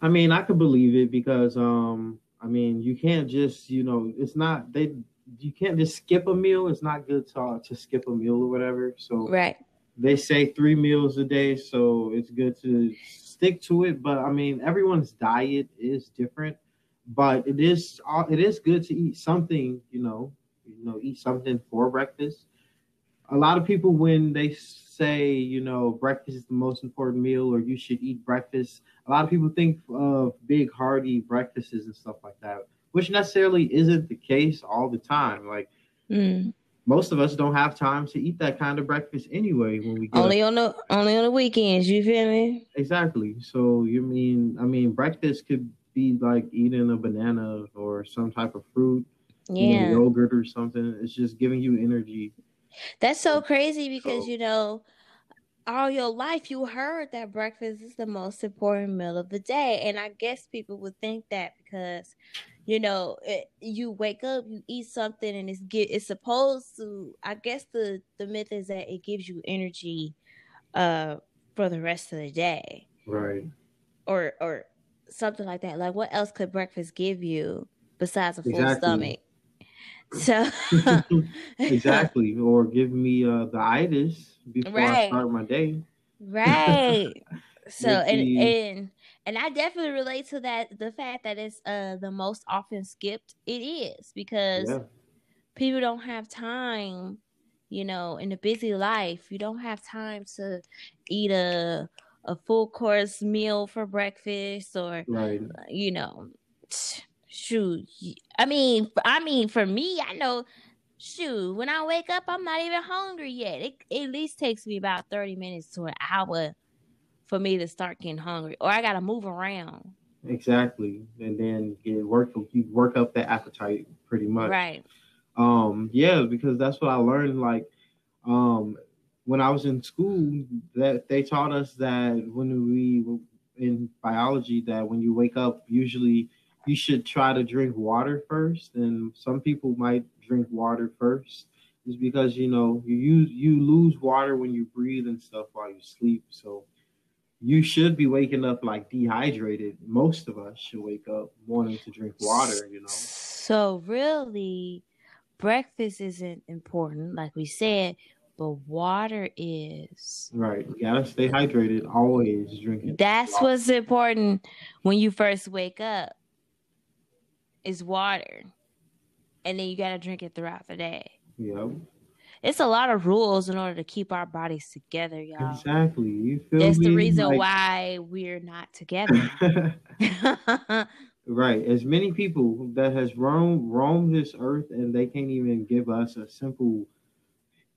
I mean, I could believe it because, um, I mean, you can't just, you know, it's not they. You can't just skip a meal. It's not good to uh, to skip a meal or whatever. So Right. they say three meals a day, so it's good to stick to it. But I mean, everyone's diet is different, but it is uh, it is good to eat something. You know, you know, eat something for breakfast. A lot of people when they say you know breakfast is the most important meal or you should eat breakfast, a lot of people think of big hearty breakfasts and stuff like that, which necessarily isn't the case all the time. Like Mm. most of us don't have time to eat that kind of breakfast anyway when we up Only on the only on the weekends. You feel me? Exactly. So you mean I mean breakfast could be like eating a banana or some type of fruit, you know, Yeah. yogurt or something. It's just giving you energy. That's so crazy because So- you know, all your life you heard that breakfast is the most important meal of the day, and I guess people would think that because you know it, you wake up, you eat something, and it's get it's supposed to. I guess the the myth is that it gives you energy, uh, for the rest of the day, Right. or or something like that. Like what else could breakfast give you besides a full Exactly. stomach? So (laughs) exactly. Or give me uh the itis before I start my day. Right. (laughs) So and and and I definitely relate to that the fact that it's uh the most often skipped. It is because Yeah. people don't have time, you know, in a busy life. You don't have time to eat a a full course meal for breakfast or Right. you know, shoot. I mean, I mean, for me, I know. Shoot, when I wake up, I'm not even hungry yet. It, it at least takes me about 30 minutes to an hour for me to start getting hungry, or I gotta move around. Exactly. And then get work you work up that appetite pretty much. Right. um yeah because that's what i learned like um when i was in school that they taught us that when we in biology that when you wake up usually you should try to drink water first and some people might drink water first is because you know you use you lose water when you breathe and stuff while you sleep so you should be waking up like dehydrated. Most of us should wake up wanting to drink water, you know. So really, breakfast isn't important, like we said, but water is. Right. You gotta stay hydrated, always drinking. That's water. what's important when you first wake up is water. And then you gotta drink it throughout the day. Yep. It's a lot of rules in order to keep our bodies together, y'all. Exactly. You feel That's me? the reason Like- why we're not together. (laughs) right. As many people that has roamed roamed this earth and they can't even give us a simple,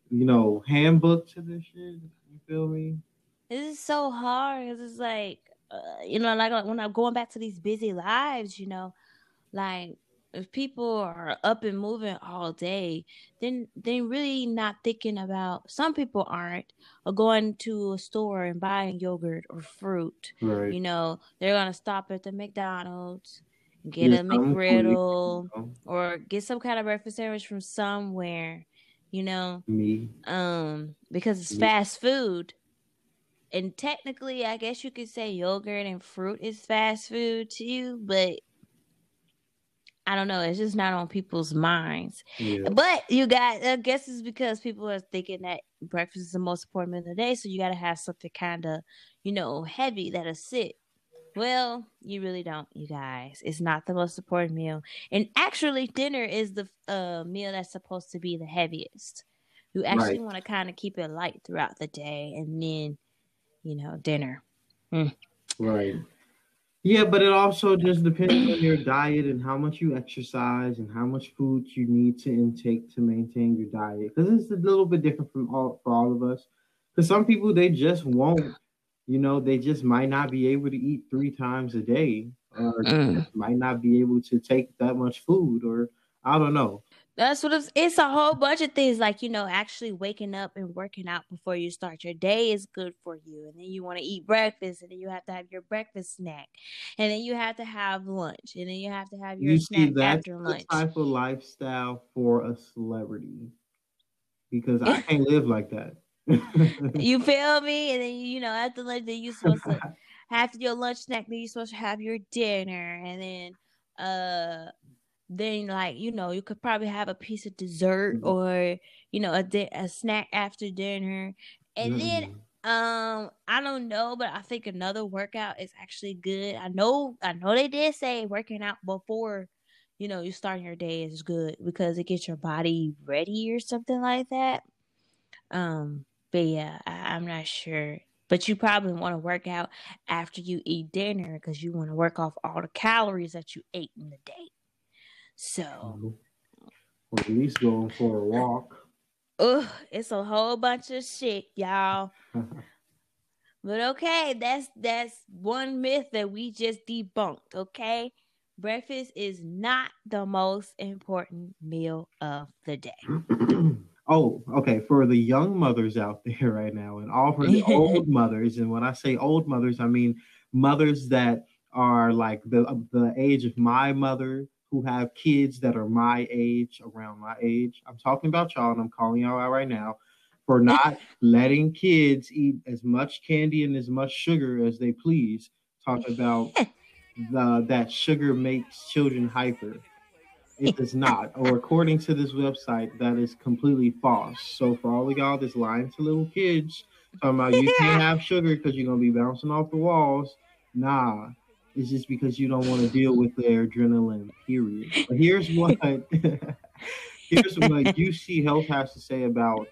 you know, handbook to this shit. You feel me? this is so hard because it's like, uh, you know, like, like when I'm going back to these busy lives, you know, like if people are up and moving all day, then they're really not thinking about. Some people aren't, or going to a store and buying yogurt or fruit. Right. You know, they're gonna stop at the McDonald's, get Yeah, a McGriddle, you or get some kind of breakfast sandwich from somewhere. You know, Me. um, because it's Yeah. fast food. And technically, I guess you could say yogurt and fruit is fast food too, but I don't know. It's just not on people's minds. Yeah. But you got, I guess it's because people are thinking that breakfast is the most important meal of the day. So you got to have something kind of, you know, heavy that'll sit. Well, you really don't, you guys. It's not the most important meal. And actually, dinner is the uh, meal that's supposed to be the heaviest. You actually Right. want to kind of keep it light throughout the day and then, you know, dinner. Right. Yeah, but it also just depends on your diet and how much you exercise and how much food you need to intake to maintain your diet. Because it's a little bit different from all for all of us. Because some people they just won't, you know, they just might not be able to eat three times a day, or Mm. might not be able to take that much food, or I don't know. That's what it's, it's a whole bunch of things like you know actually waking up and working out before you start your day is good for you and then you want to eat breakfast and then you have to have your breakfast snack and then you have to have lunch and then you have to have your You see, snack that's after lunch. type of lifestyle for a celebrity. Because I (laughs) can't live like that. (laughs) You feel me? And then you know after lunch then you supposed to (laughs) after your lunch snack then you're supposed to have your dinner and then uh then like you know you could probably have a piece of dessert Mhm. or you know a di- a snack after dinner and then Mm. Um, I don't know, but I think another workout is actually good. I know, I know they did say working out before, you know, you starting your day is good because it gets your body ready or something like that. Um, but yeah, I, I'm not sure. But you probably want to work out after you eat dinner because you want to work off all the calories that you ate in the day. So, or at least going for a walk. ugh, it's a whole bunch of shit, y'all. (laughs) But okay, that's that's one myth that we just debunked, okay? Breakfast is not the most important meal of the day. (clears throat) oh, okay. For the young mothers out (laughs) there right now, and all for the old (laughs) mothers, and when I say old mothers, I mean mothers that are like the the age of my mother, who have kids that are my age, around my age. I'm talking about y'all, and I'm calling y'all out right now for (laughs) not letting kids eat as much candy and as much sugar as they please. Talk about (laughs) the that sugar makes children hyper. It does not, (laughs) or according to this website, that is completely false. So for all of y'all that's lying to little kids, talking about you can't have sugar because you're gonna be bouncing off the walls. Nah, it's just because you don't want to deal with their adrenaline. Period. But here's what (laughs) (laughs) here's what UC Health has to say about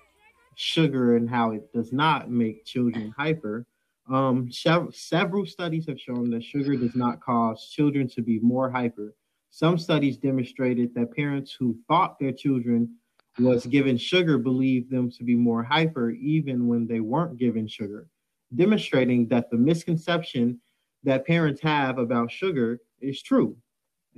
sugar and how it does not make children hyper. Um, sev- several studies have shown that sugar does not cause children to be more hyper. Some studies demonstrated that parents who thought their children was given sugar believed them to be more hyper even when they weren't given sugar, demonstrating that the misconception that parents have about sugar is true.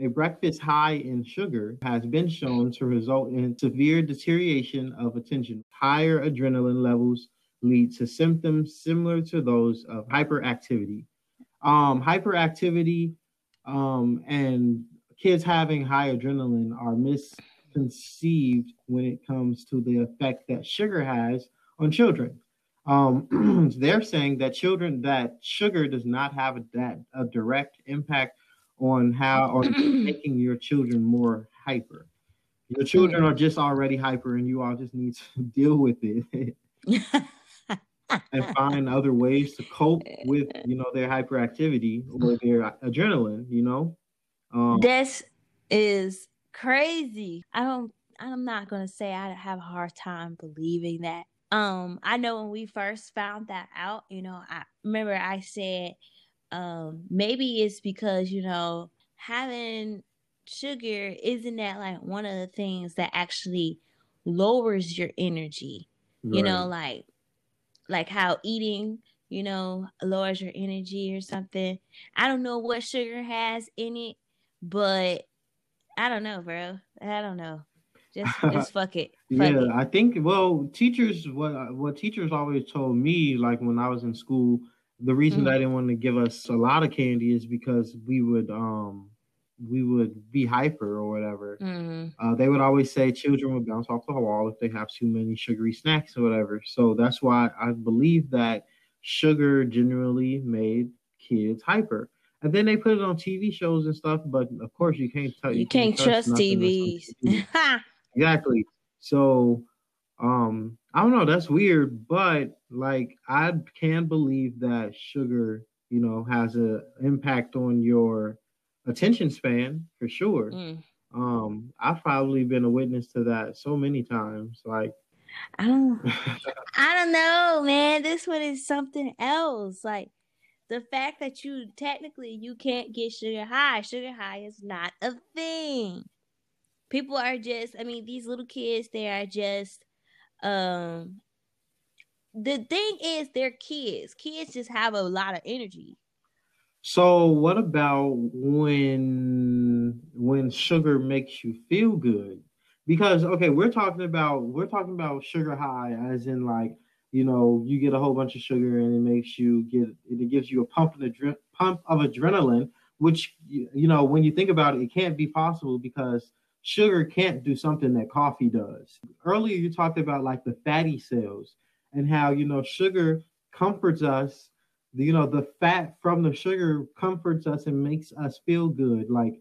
A breakfast high in sugar has been shown to result in severe deterioration of attention. Higher adrenaline levels lead to symptoms similar to those of hyperactivity. Um, hyperactivity um, and kids having high adrenaline are misconceived when it comes to the effect that sugar has on children. Um, (clears throat) they're saying that children that sugar does not have a, that a direct impact on how or (clears throat) making your children more hyper. Your children are just already hyper, and you all just need to (laughs) deal with it (laughs) and find other ways to cope with you know their hyperactivity or their adrenaline. You know, um, this is crazy. I don't. I'm not gonna say I have a hard time believing that. Um, I know when we first found that out, you know, I remember I said, um, maybe it's because you know having sugar isn't that like one of the things that actually lowers your energy right. you know like like how eating you know lowers your energy or something. I don't know what sugar has in it but i don't know bro. I don't know just (laughs) just fuck it fuck yeah it. i think well teachers what what teachers always told me like when i was in school the reason mm. i didn't want to give us a lot of candy is because we would um we would be hyper or whatever. Mm-hmm. Uh, they would always say children would bounce off the wall if they have too many sugary snacks or whatever. So that's why I believe that sugar generally made kids hyper. And then they put it on TV shows and stuff, but of course you can't tell you, you can't, can't trust TVs. TV. (laughs) exactly. So um I don't know, that's weird, but like I can believe that sugar, you know, has an impact on your attention span for sure. Mm. Um, I've probably been a witness to that so many times. Like, I don't, (laughs) I don't know, man. This one is something else. Like the fact that you technically you can't get sugar high. Sugar high is not a thing. People are just. I mean, these little kids. They are just. Um. The thing is, they're kids. Kids just have a lot of energy. So what about when when sugar makes you feel good? Because okay, we're talking about we're talking about sugar high as in like you know you get a whole bunch of sugar and it makes you get it gives you a pump of pump of adrenaline, which you know when you think about it, it can't be possible because sugar can't do something that coffee does. Earlier you talked about like the fatty cells and how you know sugar comforts us you know the fat from the sugar comforts us and makes us feel good like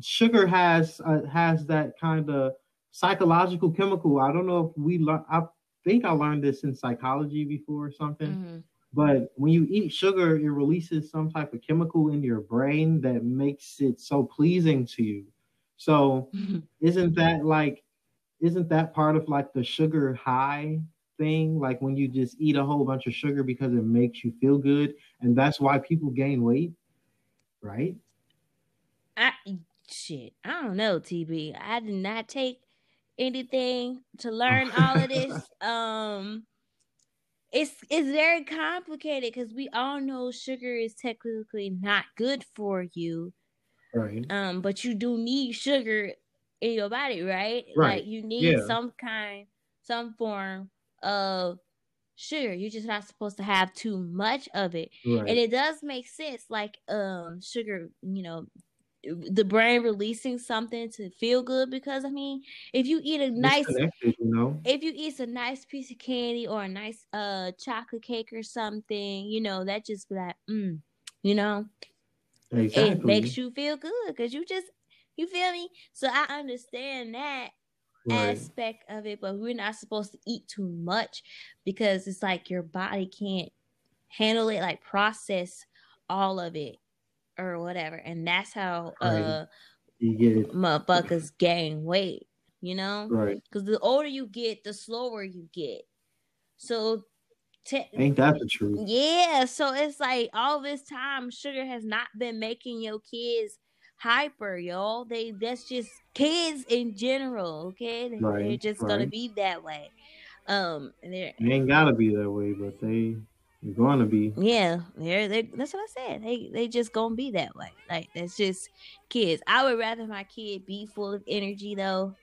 sugar has uh, has that kind of psychological chemical i don't know if we learn i think i learned this in psychology before or something mm-hmm. but when you eat sugar it releases some type of chemical in your brain that makes it so pleasing to you so mm-hmm. isn't that like isn't that part of like the sugar high thing, like when you just eat a whole bunch of sugar because it makes you feel good, and that's why people gain weight, right? I shit, I don't know, TB. I did not take anything to learn (laughs) all of this. um it's it's very complicated because we all know sugar is technically not good for you. Right. Um, but you do need sugar in your body, right? Right. Like you need yeah. some kind, some form of sugar. You're just not supposed to have too much of it. Right. And it does make sense, like um sugar, you know, the brain releasing something to feel good because I mean, if you eat a nice you know, if you eat a nice piece of candy or a nice uh chocolate cake or something, you know, that just like mm, you know. Exactly. It makes you feel good because you just you feel me? So I understand that right. aspect of it, but we're not supposed to eat too much because it's like your body can't handle it, like process all of it or whatever. And that's how right. uh you get it. motherfuckers gain weight, you know? Right. Because the older you get, the slower you get. So Te- Ain't that the truth? Yeah, so it's like all this time, sugar has not been making your kids hyper, y'all. They that's just kids in general, okay? They, right, they're just right. gonna be that way. Um, they ain't gotta be that way, but they they're gonna be. Yeah, they're, they that's what I said. They they just gonna be that way. Like that's just kids. I would rather my kid be full of energy though,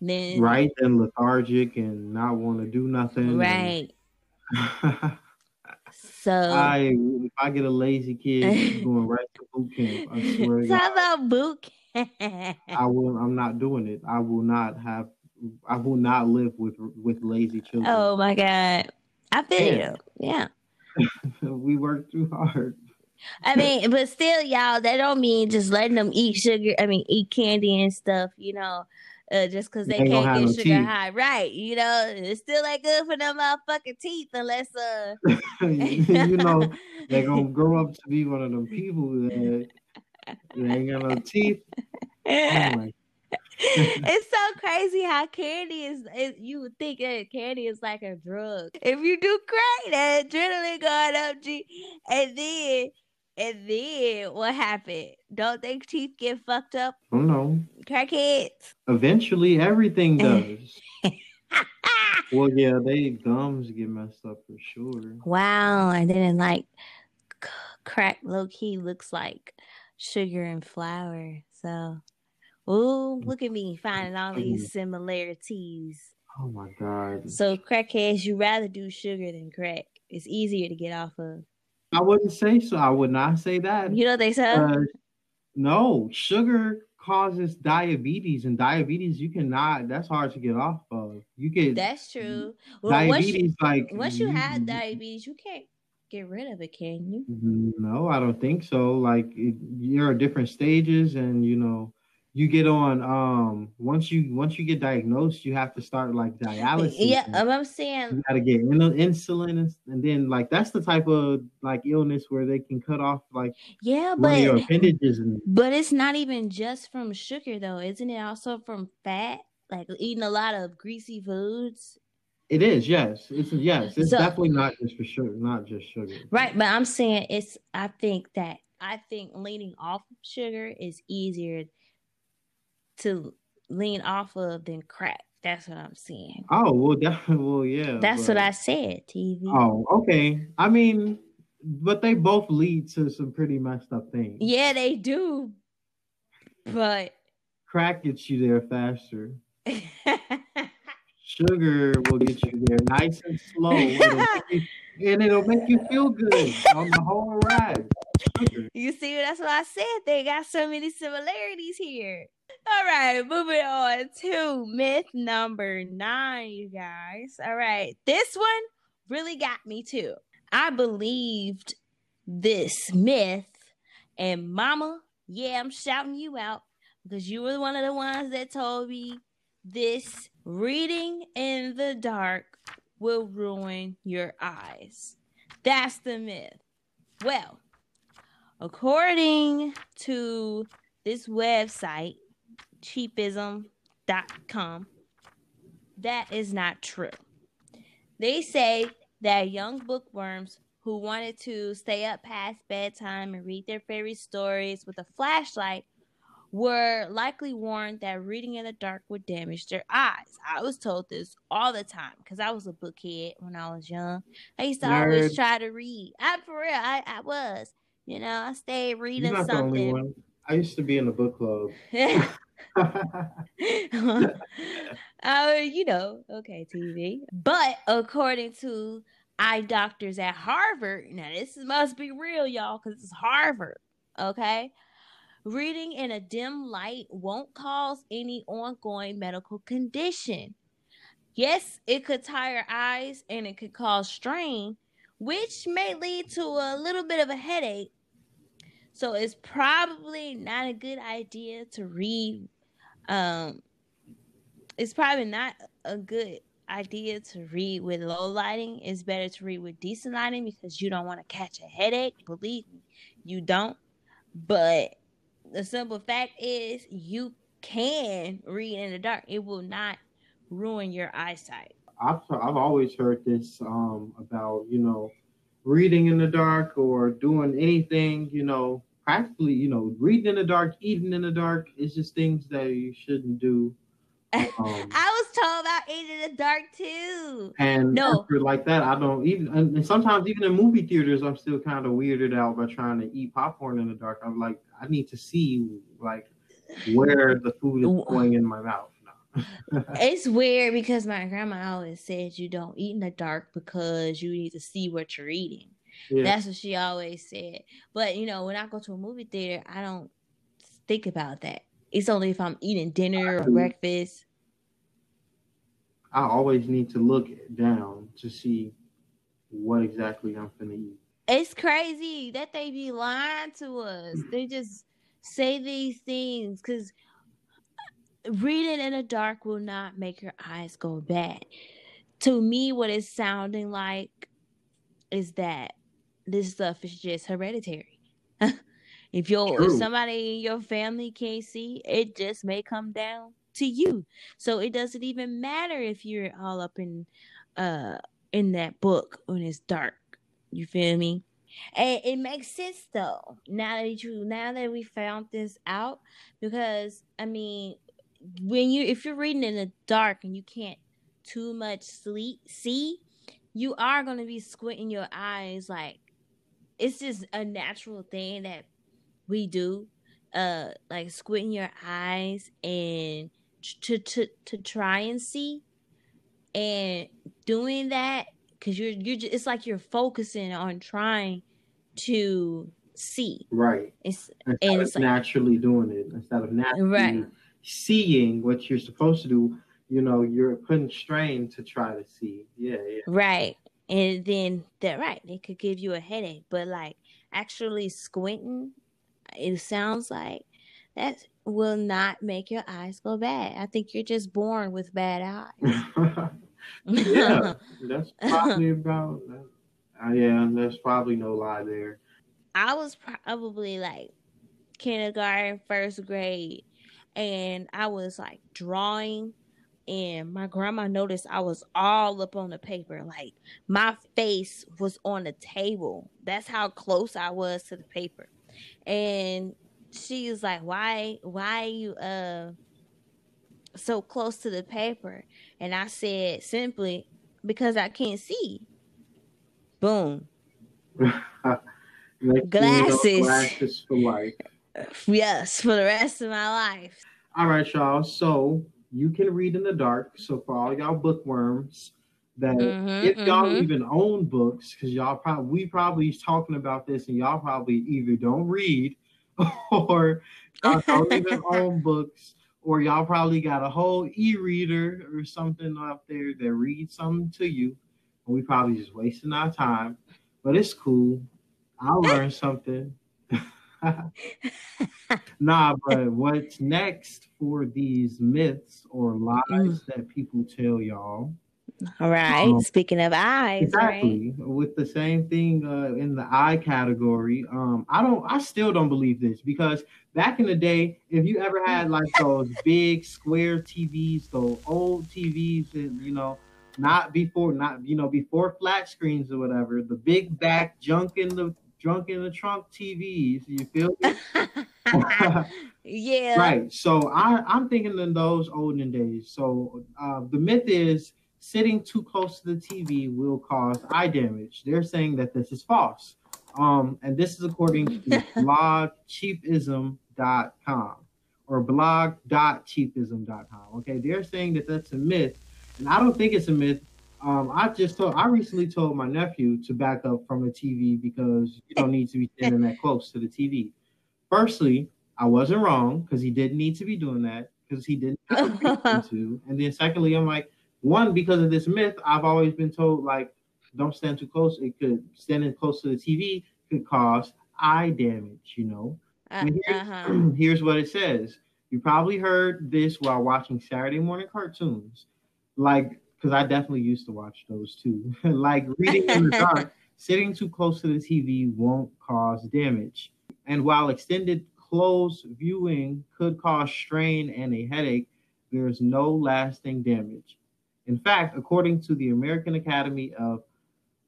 than right than lethargic and not want to do nothing. Right. (laughs) So I if I get a lazy kid (laughs) going right to boot camp, I swear. Talk about boot camp. I will. I'm not doing it. I will not have. I will not live with with lazy children. Oh my god. I feel yeah. you. Yeah. (laughs) we work too hard. I mean, but still, y'all, that don't mean just letting them eat sugar. I mean, eat candy and stuff. You know, uh, just because they, they can't get sugar teeth. high, right? You know, it's still ain't good for them motherfucking teeth unless uh, (laughs) you know, they're (laughs) gonna grow up to be one of them people that they ain't got no teeth. Oh (laughs) it's so crazy how candy is, is, you would think that candy is like a drug. If you do crack, that adrenaline going up, G, and then and then what happened? Don't think teeth get fucked up? Oh no. Crackheads. Eventually everything (laughs) does. well yeah, they gums get messed up for sure. Wow, and then like crack low key looks like sugar and flour. So Oh, look at me finding all these oh. similarities. Oh my god. So crackheads, you rather do sugar than crack. It's easier to get off of. I wouldn't say so. I would not say that. You know they say uh, no, sugar causes diabetes and diabetes you cannot that's hard to get off of. You get That's true. Well, diabetes once you, like once you have diabetes, you can't get rid of it, can you? No, I don't think so. Like it, there are different stages and you know you get on um once you once you get diagnosed you have to start like dialysis. Yeah i'm saying you got to get in, insulin and, and, then like that's the type of like illness where they can cut off like yeah but your appendages and, but it's not even just from sugar though isn't it also from fat? Like eating a lot of greasy foods? It is yes. It's yes it's so, definitely not just for sugar not just sugar. Right but i'm saying it's i think that i think leaning off sugar is easier to lean off of than crack. That's what I'm saying. Oh well, that, (laughs) well, yeah. That's but... what I said. TB. Oh, okay. I mean, but they both lead to some pretty messed up things. Yeah, they do. But crack gets you there faster. Sugar will get you there nice and slow, and it'll (laughs) make you feel good on the whole ride. Sugar. You see, that's what I said. They got so many similarities here. All right, moving on to myth number nine, you guys. All right, this one really got me too. I believed this myth, and Mama, yeah, I'm shouting you out because you were one of the ones that told me this reading in the dark will ruin your eyes. That's the myth. Well, according to this website, cheapism.com. That is not true. They say that young bookworms who wanted to stay up past bedtime and read their favorite stories with a flashlight were likely warned that reading in the dark would damage their eyes. I was told this all the time because I was a bookhead when I was young. I used to Nerd. always try to read. I for real, I, I was. You know, I stayed reading something. I used to be in the book club. (laughs) uh, you know, okay, TB. But according to eye doctors at Harvard, now this must be real, y'all, because it's Harvard. Okay. Reading in a dim light won't cause any ongoing medical condition. Yes, it could tire eyes and it could cause strain, which may lead to a little bit of a headache. So it's probably not a good idea to read um, it's probably not a good idea to read with low lighting. It's better to read with decent lighting because you don't want to catch a headache. Believe me, you don't. But the simple fact is, you can read in the dark. It will not ruin your eyesight. I've I've always heard this um, about you know reading in the dark or doing anything you know practically, you know, reading in the dark, eating in the dark is just things that you shouldn't do. (laughs) Um, I was told about eating in the dark too. And no, like that, I don't even. And sometimes even in movie theaters, I'm still kind of weirded out by trying to eat popcorn in the dark. I'm like, I need to see like where the food is going in my mouth. (laughs) it's weird because my grandma always said you don't eat in the dark because you need to see what you're eating. Yeah. That's what she always said. But you know, when I go to a movie theater, I don't think about that. It's only if I'm eating dinner or breakfast. I always need to look down to see what exactly I'm gonna eat. It's crazy that they be lying to us. Mm. They just say these things because reading in the dark will not make your eyes go bad. To me, what it's sounding like is that this stuff is just hereditary. (laughs) if your if somebody in your family can't see, it just may come down to you. So it doesn't even matter if you're all up in uh in that book when it's dark. You feel me? And it makes sense though. Now that you now that we found this out, because I mean, when you if you're reading in the dark and you can't too much sleep see, you are gonna be squinting your eyes like it's just a natural thing that we do. Uh like squinting your eyes and to to to try and see and doing that because you're you're just, it's like you're focusing on trying to see right it's instead and it's like, naturally doing it instead of naturally right. seeing what you're supposed to do you know you're putting strain to try to see yeah, yeah. right and then that right it could give you a headache but like actually squinting it sounds like that will not make your eyes go bad i think you're just born with bad eyes (laughs) yeah, that's (laughs) probably about. Uh, yeah, there's probably no lie there. I was probably like kindergarten, first grade, and I was like drawing, and my grandma noticed I was all up on the paper, like my face was on the table. That's how close I was to the paper, and she was like, "Why, why are you uh?" so close to the paper? And I said simply, because I can't see. Boom. (laughs) glasses. Glasses for life. Yes, for the rest of my life. All right, y'all. So you can read in the dark. So for all y'all bookworms, that mm-hmm, if y'all mm-hmm. even own books, because y'all probably we probably talking about this, and y'all probably either don't read (laughs) or don't even (laughs) own books or y'all probably got a whole e-reader or something out there that reads something to you. And we probably just wasting our time. But it's cool. I (laughs) learned something. nah, but what's next for these myths or lies mm. that people tell y'all all right. Um, Speaking of eyes, exactly right? with the same thing uh, in the eye category. Um, I don't. I still don't believe this because back in the day, if you ever had like (laughs) those big square TVs, those old TVs, that you know, not before, not you know, before flat screens or whatever, the big back junk in the drunk in the trunk TVs. You feel me? (laughs) yeah. Right. So I, I'm thinking in those olden days. So uh, the myth is sitting too close to the TV will cause eye damage. They're saying that this is false. Um, and this is according to (laughs) blogcheapism.com or blog.cheapism.com. Okay, they're saying that that's a myth, and I don't think it's a myth. Um, I just told I recently told my nephew to back up from the TV because you don't need to be standing that close to the TV. Firstly, I wasn't wrong because he didn't need to be doing that because he didn't have (laughs) to. And then secondly, I'm like, one because of this myth i've always been told like don't stand too close it could standing close to the tv could cause eye damage you know uh, here's, uh-huh. (clears throat) here's what it says you probably heard this while watching saturday morning cartoons like because i definitely used to watch those too (laughs) like reading in the (laughs) dark sitting too close to the tv won't cause damage and while extended close viewing could cause strain and a headache there's no lasting damage in fact, according to the American Academy of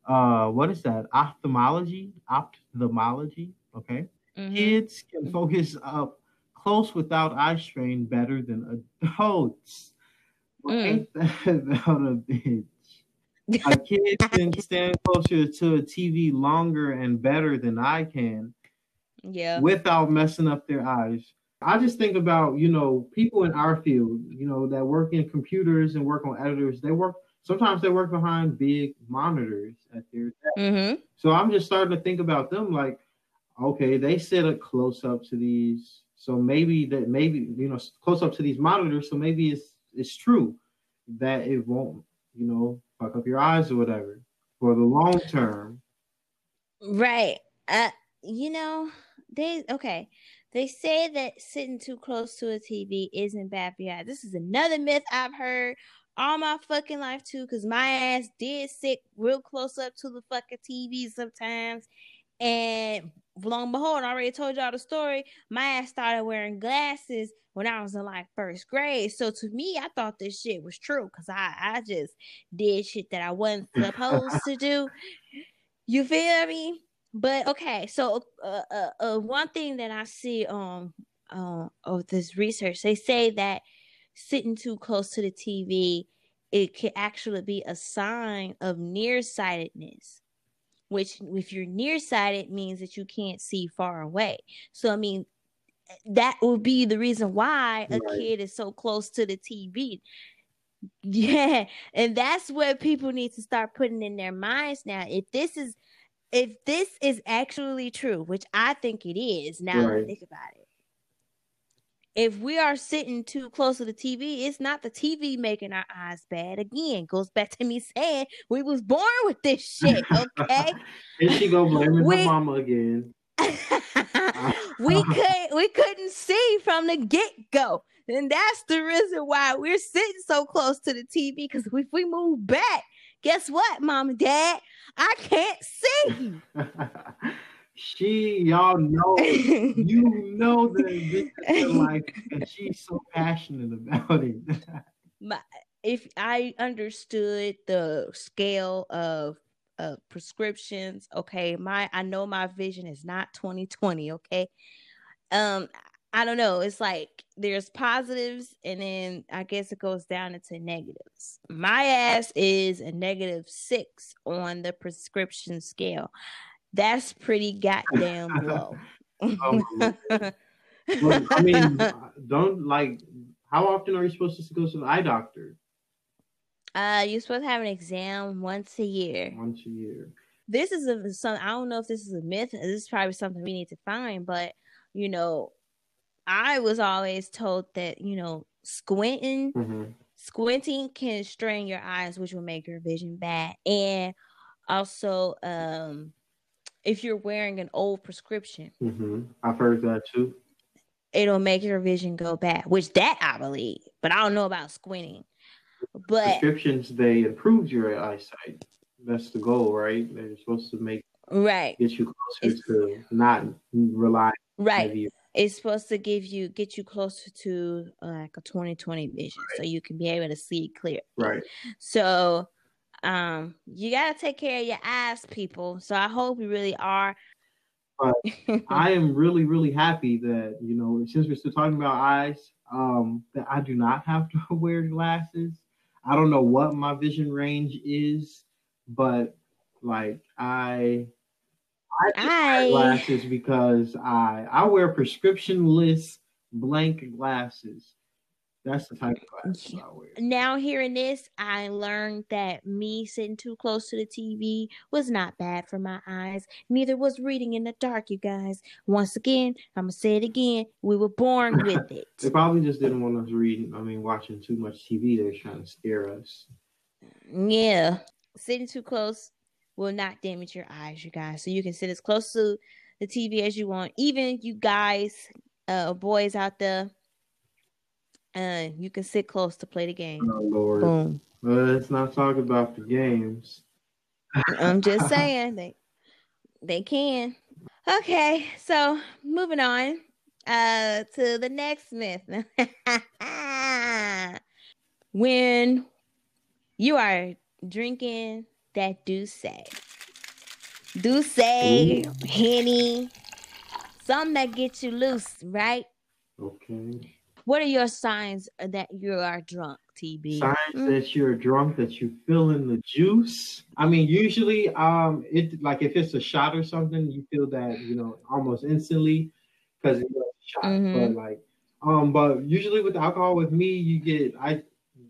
uh, what is that? Ophthalmology, ophthalmology. Okay, mm-hmm. kids can focus up close without eye strain better than adults. Well, mm. Ain't that (laughs) about a bitch? a kid (laughs) can stand closer to a TV longer and better than I can. Yeah. Without messing up their eyes. I just think about, you know, people in our field, you know, that work in computers and work on editors. They work sometimes they work behind big monitors at their desk. Mm-hmm. So I'm just starting to think about them like, okay, they sit a close up to these. So maybe that maybe you know close up to these monitors. So maybe it's it's true that it won't you know fuck up your eyes or whatever. for the long term. Right. Uh, you know, they okay. They say that sitting too close to a TV isn't bad for your eyes. This is another myth I've heard all my fucking life too, because my ass did sit real close up to the fucking TV sometimes. And long behold, I already told y'all the story. My ass started wearing glasses when I was in like first grade. So to me, I thought this shit was true because I, I just did shit that I wasn't (laughs) supposed to do. You feel me? But okay, so uh, uh, uh, one thing that I see um uh, of this research, they say that sitting too close to the TV, it could actually be a sign of nearsightedness. Which, if you're nearsighted, means that you can't see far away. So, I mean, that would be the reason why a right. kid is so close to the TV. (laughs) Yeah, and that's what people need to start putting in their minds now. If this is if this is actually true, which I think it is, now right. think about it. If we are sitting too close to the TV, it's not the TV making our eyes bad. Again, goes back to me saying we was born with this shit. Okay. (laughs) and she go blaming we, her mama again. (laughs) we could we couldn't see from the get go, and that's the reason why we're sitting so close to the TV. Because if we move back, guess what, mom and dad? I can't see. (laughs) she, y'all know, you (laughs) know the life, and she's so passionate about it. (laughs) If I understood the scale of uh, prescriptions, okay, my I know my vision is not 2020, okay. Um, I don't know. It's like there's positives and then I guess it goes down into negatives. My ass is a negative six on the prescription scale. That's pretty goddamn (laughs) low. oh, well, I mean, don't like. How often are you supposed to go to the eye doctor? Uh, you're supposed to have an exam once a year. Once a year. This is a some. I don't know if this is a myth. This is probably something we need to find, but you know, I was always told that, you know, squinting, mm-hmm. squinting can strain your eyes, which will make your vision bad. And also, um, if you're wearing an old prescription, mm-hmm. I've heard that too. It'll make your vision go bad, which that I believe, but I don't know about squinting. But prescriptions they improve your eyesight. That's the goal, right? They're supposed to make right get you closer it's, to not rely right it's supposed to give you get you closer to uh, like a 2020 vision right. so you can be able to see clear right so um you got to take care of your eyes people. So i hope we really are. But (laughs) i am really really happy that you know since we're still talking about eyes um that i do not have to (laughs) wear glasses. I don't know what my vision range is but like i I wear glasses because I I wear prescriptionless blank glasses. That's the type of glasses I wear. Now hearing this, I learned that me sitting too close to the TV was not bad for my eyes. Neither was reading in the dark, you guys. Once again, I'm gonna say it again. We were born with (laughs) it. they probably just didn't want us reading. I mean, watching too much TV. They're trying to scare us. Yeah, sitting too close will not damage your eyes, you guys. So you can sit as close to the TV as you want. Even you guys, uh, boys out there, uh, you can sit close to play the game. Oh Lord. Boom. Well, let's not talk about the games. I'm just (laughs) saying they they can. Okay, so moving on uh to the next myth. (laughs) when you are drinking that do say. Do say, Henny, something that gets you loose, right? Okay. What are your signs that you are drunk, TB? Signs mm-hmm. that you're drunk, that you feeling the juice. I mean, usually, um, it like if it's a shot or something, you feel that you know almost instantly because it's a shot. Mm-hmm. But like, um, but usually with alcohol, with me, you get I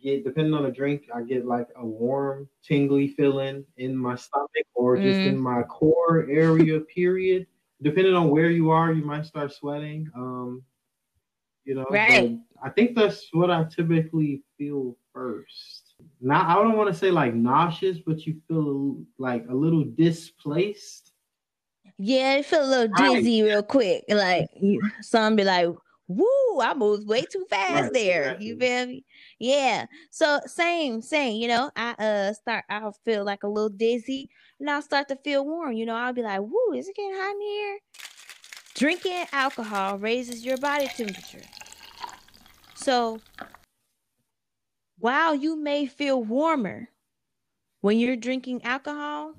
get depending on the drink, I get like a warm, tingly feeling in my stomach or just mm. in my core area. period. Depending on where you are, you might start sweating. Um, you know, right. I think that's what I typically feel first. not I don't want to say like nauseous, but you feel like a little displaced. Yeah, you feel a little dizzy right. real quick. Like some be like, "Woo, I moved way too fast right, there." Exactly. You feel me? Yeah. So same, same. You know, I uh start. I'll feel like a little dizzy, and I'll start to feel warm. You know, I'll be like, "Woo, is it getting hot in here?" Drinking alcohol raises your body temperature. So while you may feel warmer when you're drinking alcohol,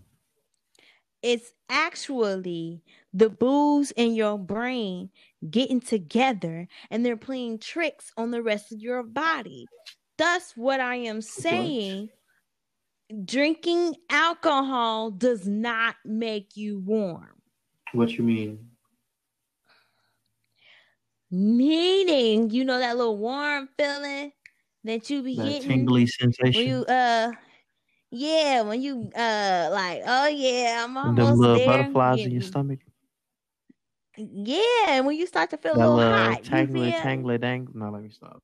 it's actually the booze in your brain getting together and they're playing tricks on the rest of your body. Thus, what I am saying drinking alcohol does not make you warm. What you mean? Meaning, you know that little warm feeling that you be that getting tingly sensation. When you uh yeah, when you uh like, oh yeah, I'm almost the little there. butterflies in your stomach. Yeah, when you start to feel that a little hot, tangly, tangly, dang. No, let me stop.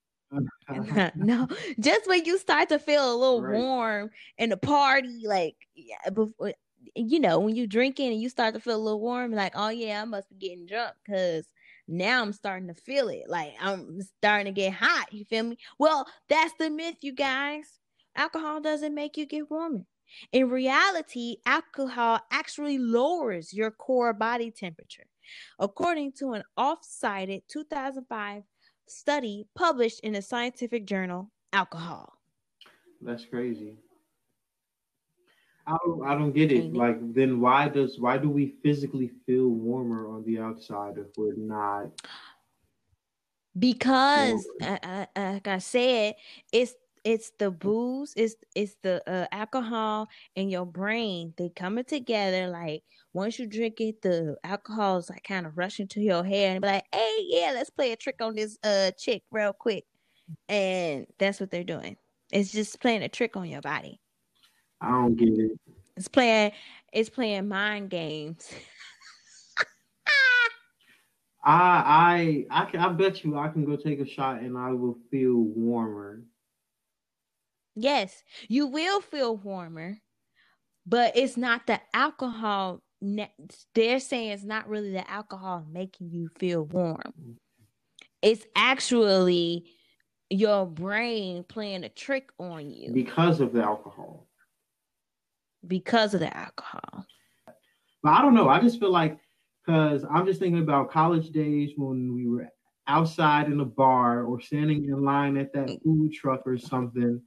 (laughs) no, just when you start to feel a little right. warm in the party, like yeah, before you know, when you drinking and you start to feel a little warm, like, oh yeah, I must be getting drunk because now I'm starting to feel it. Like I'm starting to get hot. You feel me? Well, that's the myth, you guys. Alcohol doesn't make you get warmer. In reality, alcohol actually lowers your core body temperature, according to an off cited 2005 study published in the scientific journal Alcohol. That's crazy. I don't, I don't get it. Like, then why does why do we physically feel warmer on the outside if we're not? Because, uh, like I said, it's it's the booze, it's it's the uh, alcohol in your brain. They coming together. Like once you drink it, the alcohol is like kind of rushing to your hair and be like, "Hey, yeah, let's play a trick on this uh chick real quick," and that's what they're doing. It's just playing a trick on your body. I don't get it. It's playing. It's playing mind games. (laughs) I I I can I bet you I can go take a shot and I will feel warmer. Yes, you will feel warmer, but it's not the alcohol. They're saying it's not really the alcohol making you feel warm. It's actually your brain playing a trick on you because of the alcohol because of the alcohol. But I don't know. I just feel like because I'm just thinking about college days when we were outside in a bar or standing in line at that food truck or something,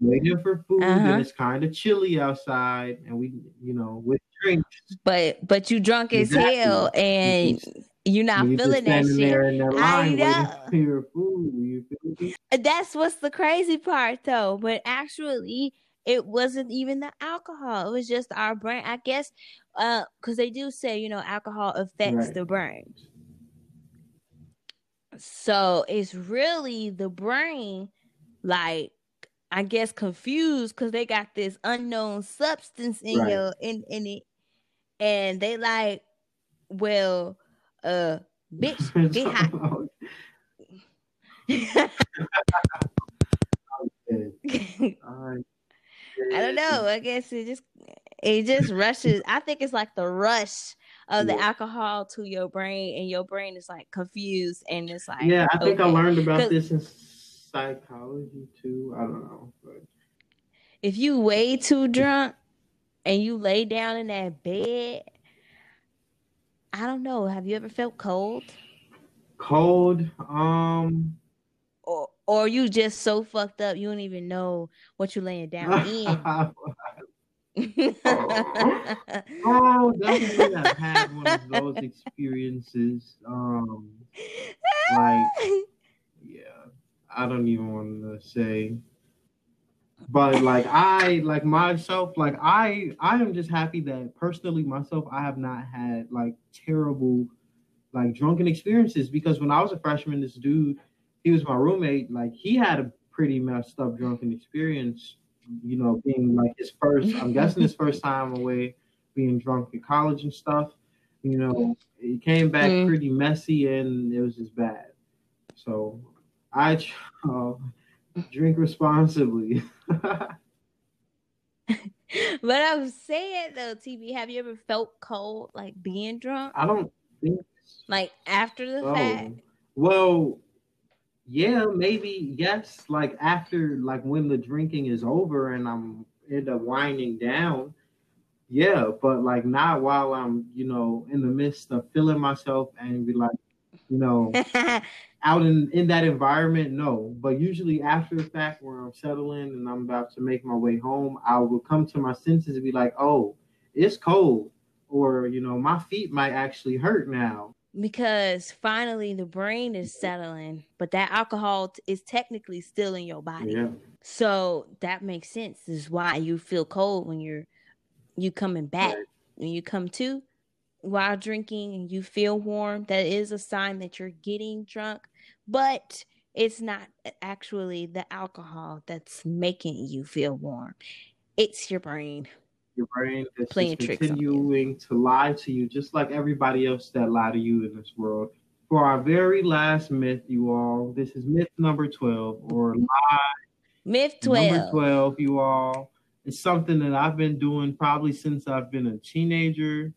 waiting for food, uh-huh. and it's kind of chilly outside, and we, you know, with drinks. But but you drunk as hell, and you're not you're feeling that shit. I know. Food, That's what's the crazy part, though. But actually, it wasn't even the alcohol. It was just our brain. I guess uh because they do say, you know, alcohol affects right. the brain. So it's really the brain, like I guess confused because they got this unknown substance in right. your in in it, and they like, well, uh, bitch, (laughs) get hot. (laughs) (laughs) All right. I don't know. I guess it just it just rushes. I think it's like the rush of the yeah. alcohol to your brain, and your brain is like confused, and it's like yeah. I think okay. I learned about this in psychology too. I don't know, but if you way too drunk and you lay down in that bed, I don't know. Have you ever felt cold? Cold. Um or or you just so fucked up you don't even know what you're laying down (laughs) in. oh, (laughs) oh, definitely I've had one of those experiences. Um, like, yeah, I don't even want to say, but like I, like myself, like I, I am just happy that personally myself, I have not had like terrible, like drunken experiences because when I was a freshman, this dude he was my roommate. Like he had a pretty messed up drunken experience. You know, being like his first. I'm guessing his first time away, being drunk in college and stuff. You know, he came back mm. pretty messy and it was just bad. So I uh, (laughs) drink responsibly. (laughs) but I'm saying though, TB, have you ever felt cold like being drunk? I don't think like after the oh, fact. Well, yeah, maybe yes. Like after, like when the drinking is over and I'm end up winding down. Yeah, but like not while I'm, you know, in the midst of feeling myself and be like, you know, (laughs) out in in that environment. No, but usually after the fact, where I'm settling and I'm about to make my way home, I will come to my senses and be like, oh, it's cold, or you know, my feet might actually hurt now because finally the brain is settling, but that alcohol t- is technically still in your body. Yeah. So that makes sense. This is why you feel cold when you're you coming back. Right. When you come to while drinking and you feel warm, that is a sign that you're getting drunk, but it's not actually the alcohol that's making you feel warm. It's your brain your brain is playing continuing to lie to you, just like everybody else that lie to you in this world. For our very last myth, you all, this is myth number 12 or lie. Myth 12. Number 12, you all. It's something that I've been doing probably since I've been a teenager.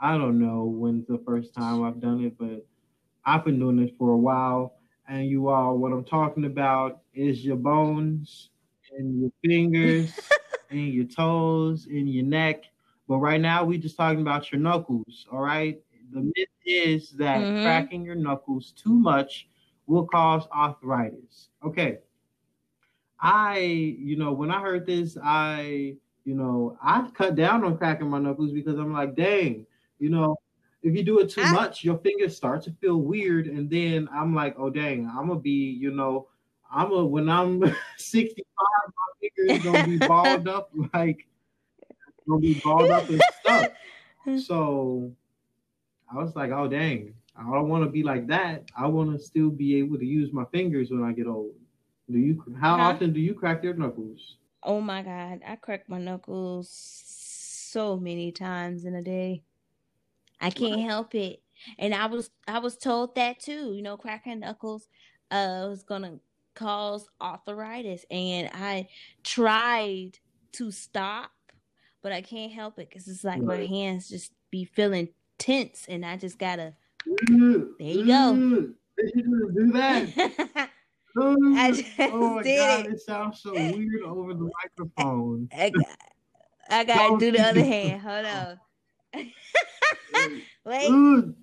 I don't know when's the first time I've done it, but I've been doing it for a while. And you all, what I'm talking about is your bones and your (laughs) fingers in your toes, in your neck. But right now, we're just talking about your knuckles. All right. The myth is that mm-hmm. cracking your knuckles too much will cause arthritis. Okay. I, you know, when I heard this, I, you know, I cut down on cracking my knuckles because I'm like, dang, you know, if you do it too I, much, your fingers start to feel weird, and then I'm like, oh dang, I'm gonna be, you know, I'm a when I'm (laughs) 65, fingers gonna be balled up (laughs) like gonna be balled up and stuff. (laughs) So I was like, oh dang, I don't want to be like that. I want to still be able to use my fingers when I get old. Do you? How huh? often do you crack your knuckles? Oh my god, I crack my knuckles so many times in a day. I can't help it. And I was I was told that too. You know, cracking knuckles uh was gonna cause arthritis. And I tried to stop, but I can't help it because it's like right. my hands just be feeling tense and I just gotta. Mm-hmm. there you go. Mm-hmm. do that. (laughs) I mm-hmm. just (laughs) oh my did god, it. it sounds so weird over the microphone. (laughs) I, got, I gotta do the other hand. Hold on. Wait. Mm.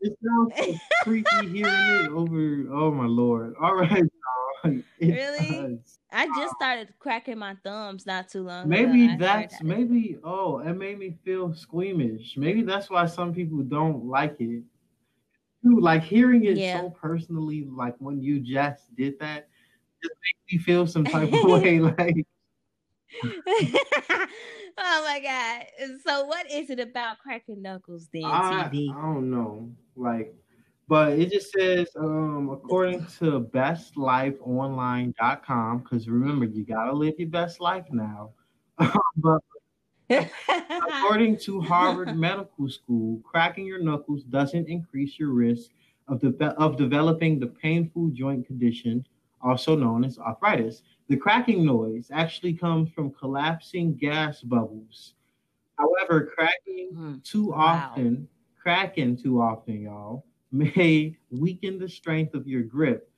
It sounds so creepy hearing it over. Oh my lord! All right, really? Does. I just started cracking my thumbs not too long. Maybe ago. that's maybe. Oh, it made me feel squeamish. Maybe that's why some people don't like it. Like hearing it yeah. so personally, like when you just did that, just makes me feel some type of way. (laughs) Like (laughs) oh my god! So, what is it about cracking knuckles then? I, TB? I don't know. Like, but it just says, um, according to bestlifeonline.com, because remember, you gotta live your best life now. (laughs) but according to Harvard (laughs) Medical School, cracking your knuckles doesn't increase your risk of, de- of developing the painful joint condition, also known as arthritis. The cracking noise actually comes from collapsing gas bubbles. However, cracking mm, too wow. often, cracking too often, y'all, may weaken the strength of your grip,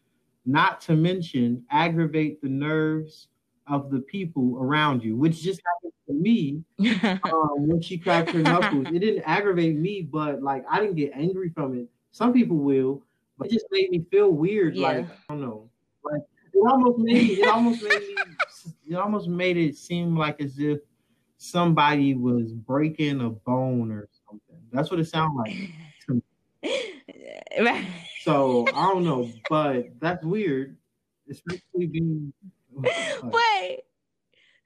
not to mention aggravate the nerves of the people around you, which just happened to me (laughs) um, when she cracked her knuckles. It didn't aggravate me, but like I didn't get angry from it. Some people will, but it just made me feel weird. Yeah. Like I don't know, like it almost made it almost made me it almost made it seem like as if somebody was breaking a bone or something. That's what it sounded like. (laughs) so I don't know, but that's weird, especially being. Wait,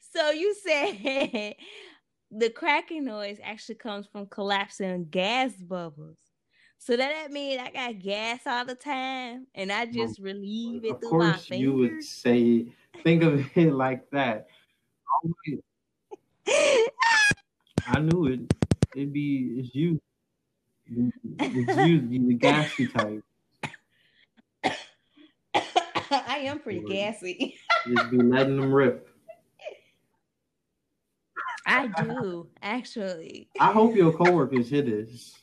so you said (laughs) the cracking noise actually comes from collapsing gas bubbles. So that that mean I got gas all the time, and I just well, relieve it through my fingers. Of course, you would say, think of (laughs) it like that. I knew it. It'd be it's you. It's you, the gassy type. (coughs) I am pretty gassy. just be letting them rip. I do actually. I hope your coworkers hear this.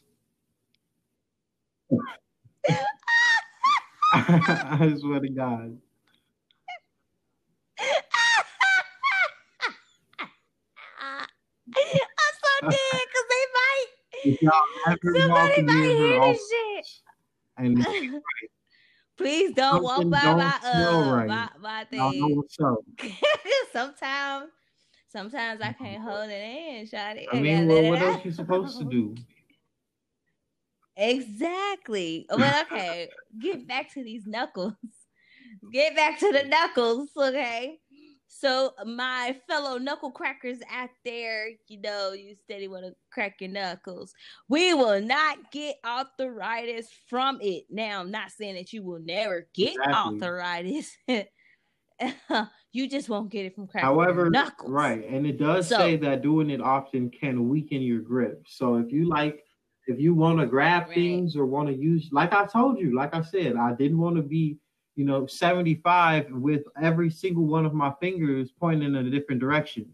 (laughs) I swear to God. (laughs) I'm so dead because they might. If y'all ever Somebody might hear this and. (laughs) Please don't walk by don't my uh right. my, my thing. sometimes sometimes I can't hold it in, Shotty. I mean, well, what else you supposed to do? Exactly. But okay, get back to these knuckles. (laughs) Get back to the knuckles, okay? So my fellow knuckle crackers out there, you know, you steady want to crack your knuckles. We will not get arthritis from it. Now, I'm not saying that you will never get Exactly. arthritis. (laughs) you just won't get it from cracking However, knuckles. right, and it does So- say that doing it often can weaken your grip. So if you like, if you want to grab Right. things or want to use, like I told you, like I said, I didn't want to be, you know, seventy five with every single one of my fingers pointing in a different direction.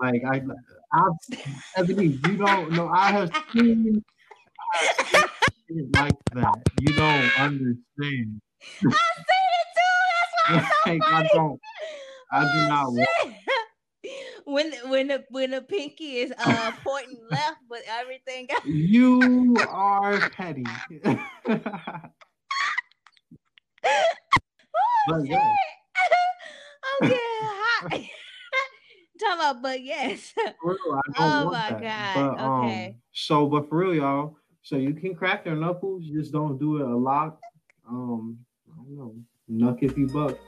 Like I, I've, (laughs) Ebony, you don't know. I have seen, I have seen shit like that. You don't understand. I seen it too. That's why so (laughs) Like. I don't. I do Oh, not want. shit. When when the when the pinky is uh (laughs) pointing left, but everything else. You (laughs) are petty. (laughs) But shit. I'm getting hot. Talking about, but yes. Real, Oh my that. God, But, um, okay. So, but for real, y'all. So you can crack your knuckles, you just don't do it a lot. Um, I don't know. Knuck if you buck.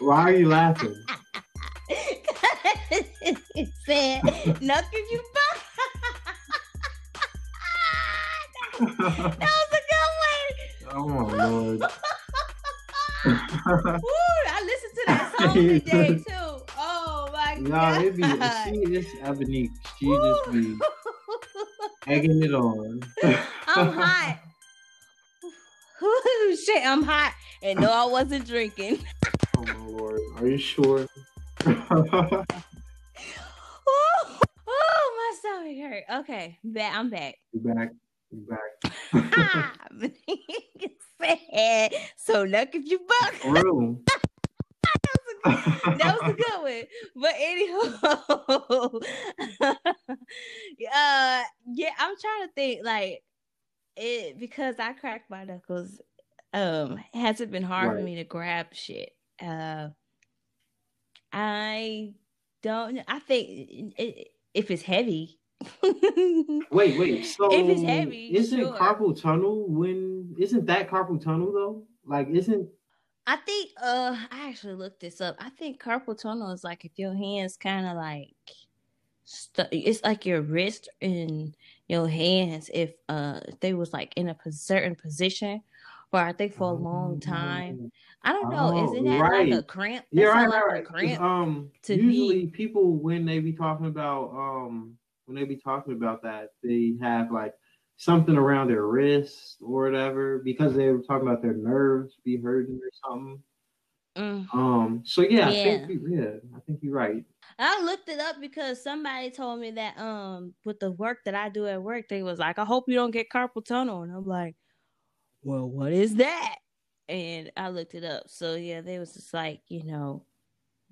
Why are you laughing? it said, nothing you buck." (laughs) that was a good one. oh my lord. (laughs) Woo, I listened to that song (laughs) today too. Oh my Y'all, god. it be see this Ebony. She just be egging it on. I'm hot. Ooh, shit, I'm hot. And no, I wasn't drinking. Oh my lord. Are you sure? Ooh, (laughs) oh, my stomach hurt. Okay, back. I'm back. you back. You back. Ah, (laughs) so luck if you buck. Real. (laughs) that was a good one. But anyhow, uh, yeah, I'm trying to think like it because I cracked my knuckles. Um, hasn't been hard for me to grab shit. Uh, I don't. I think it, if it's heavy. (laughs) Wait, wait. So If it's heavy, isn't sure. carpal tunnel when isn't that carpal tunnel though? Like isn't I think uh I actually looked this up. I think carpal tunnel is like if your hands kind of like stu- it's like your wrist and your hands if uh if they was like in a certain position or I think for a long time. I don't know. Oh, Isn't that right. like a cramp? Yeah, That right, right, like right. cramp. Um, to usually people when they be talking about um when they be talking about that they have like something around their wrist or whatever because they were talking about their nerves be hurting or something. Mm. Um, so yeah, I think you, yeah, I think you're right. I looked it up because somebody told me that um with the work that I do at work, they was like, I hope you don't get carpal tunnel. And I'm like, Well, what is that? And I looked it up. So yeah, they was just like, you know,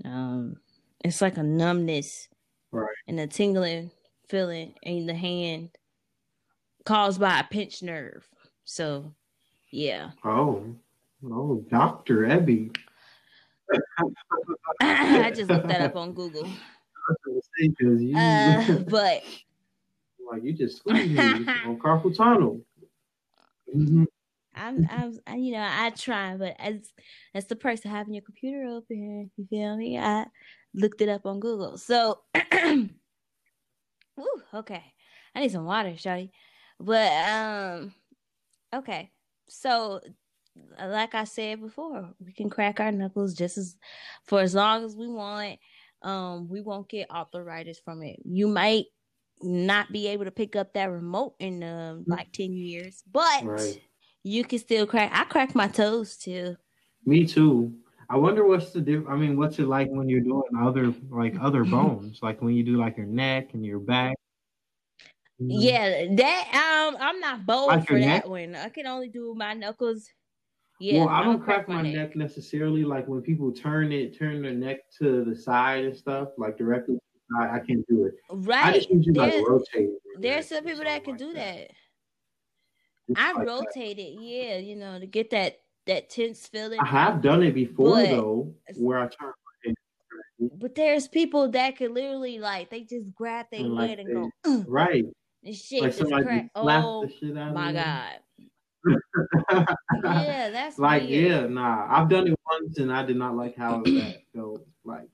um it's like a numbness Right. and a tingling feeling in the hand caused by a pinched nerve. So yeah. Oh, oh, Doctor Ebbi. (laughs) I just looked that up on Google. Because (laughs) you, Uh but like you just squeezed me on carpal tunnel. Mhm. I'm, I'm, I, you know, I try, but as as the person having your computer open, you feel me? I looked it up on Google. So, (clears throat) Ooh, okay, I need some water, shawty. But um, okay, so like I said before, we can crack our knuckles just as for as long as we want. Um, we won't get arthritis from it. You might not be able to pick up that remote in um like ten years, but Right. You can still crack. I crack my toes too. Me too. I wonder what's the diff. I mean, what's it like when you're doing other like other (laughs) bones, like when you do like your neck and your back. Yeah, that um, I'm not bold like for that neck? one. I can only do my knuckles. Yeah, well, I don't, crack, crack my, neck. neck. necessarily. Like when people turn it, turn their neck to the side and stuff, like directly. I, I can't do it. Right. I just usually like rotate. There's some people that can like do that. that. I like rotate that. it, yeah, you know, to get that that tense feeling. I have done it before but, though, where I turn but there's people that could literally like they just grab their like head and go right. And shit like just crack. Oh my god. (laughs) yeah, that's like weird. yeah, nah. I've done it once and I did not like how that felt. Like,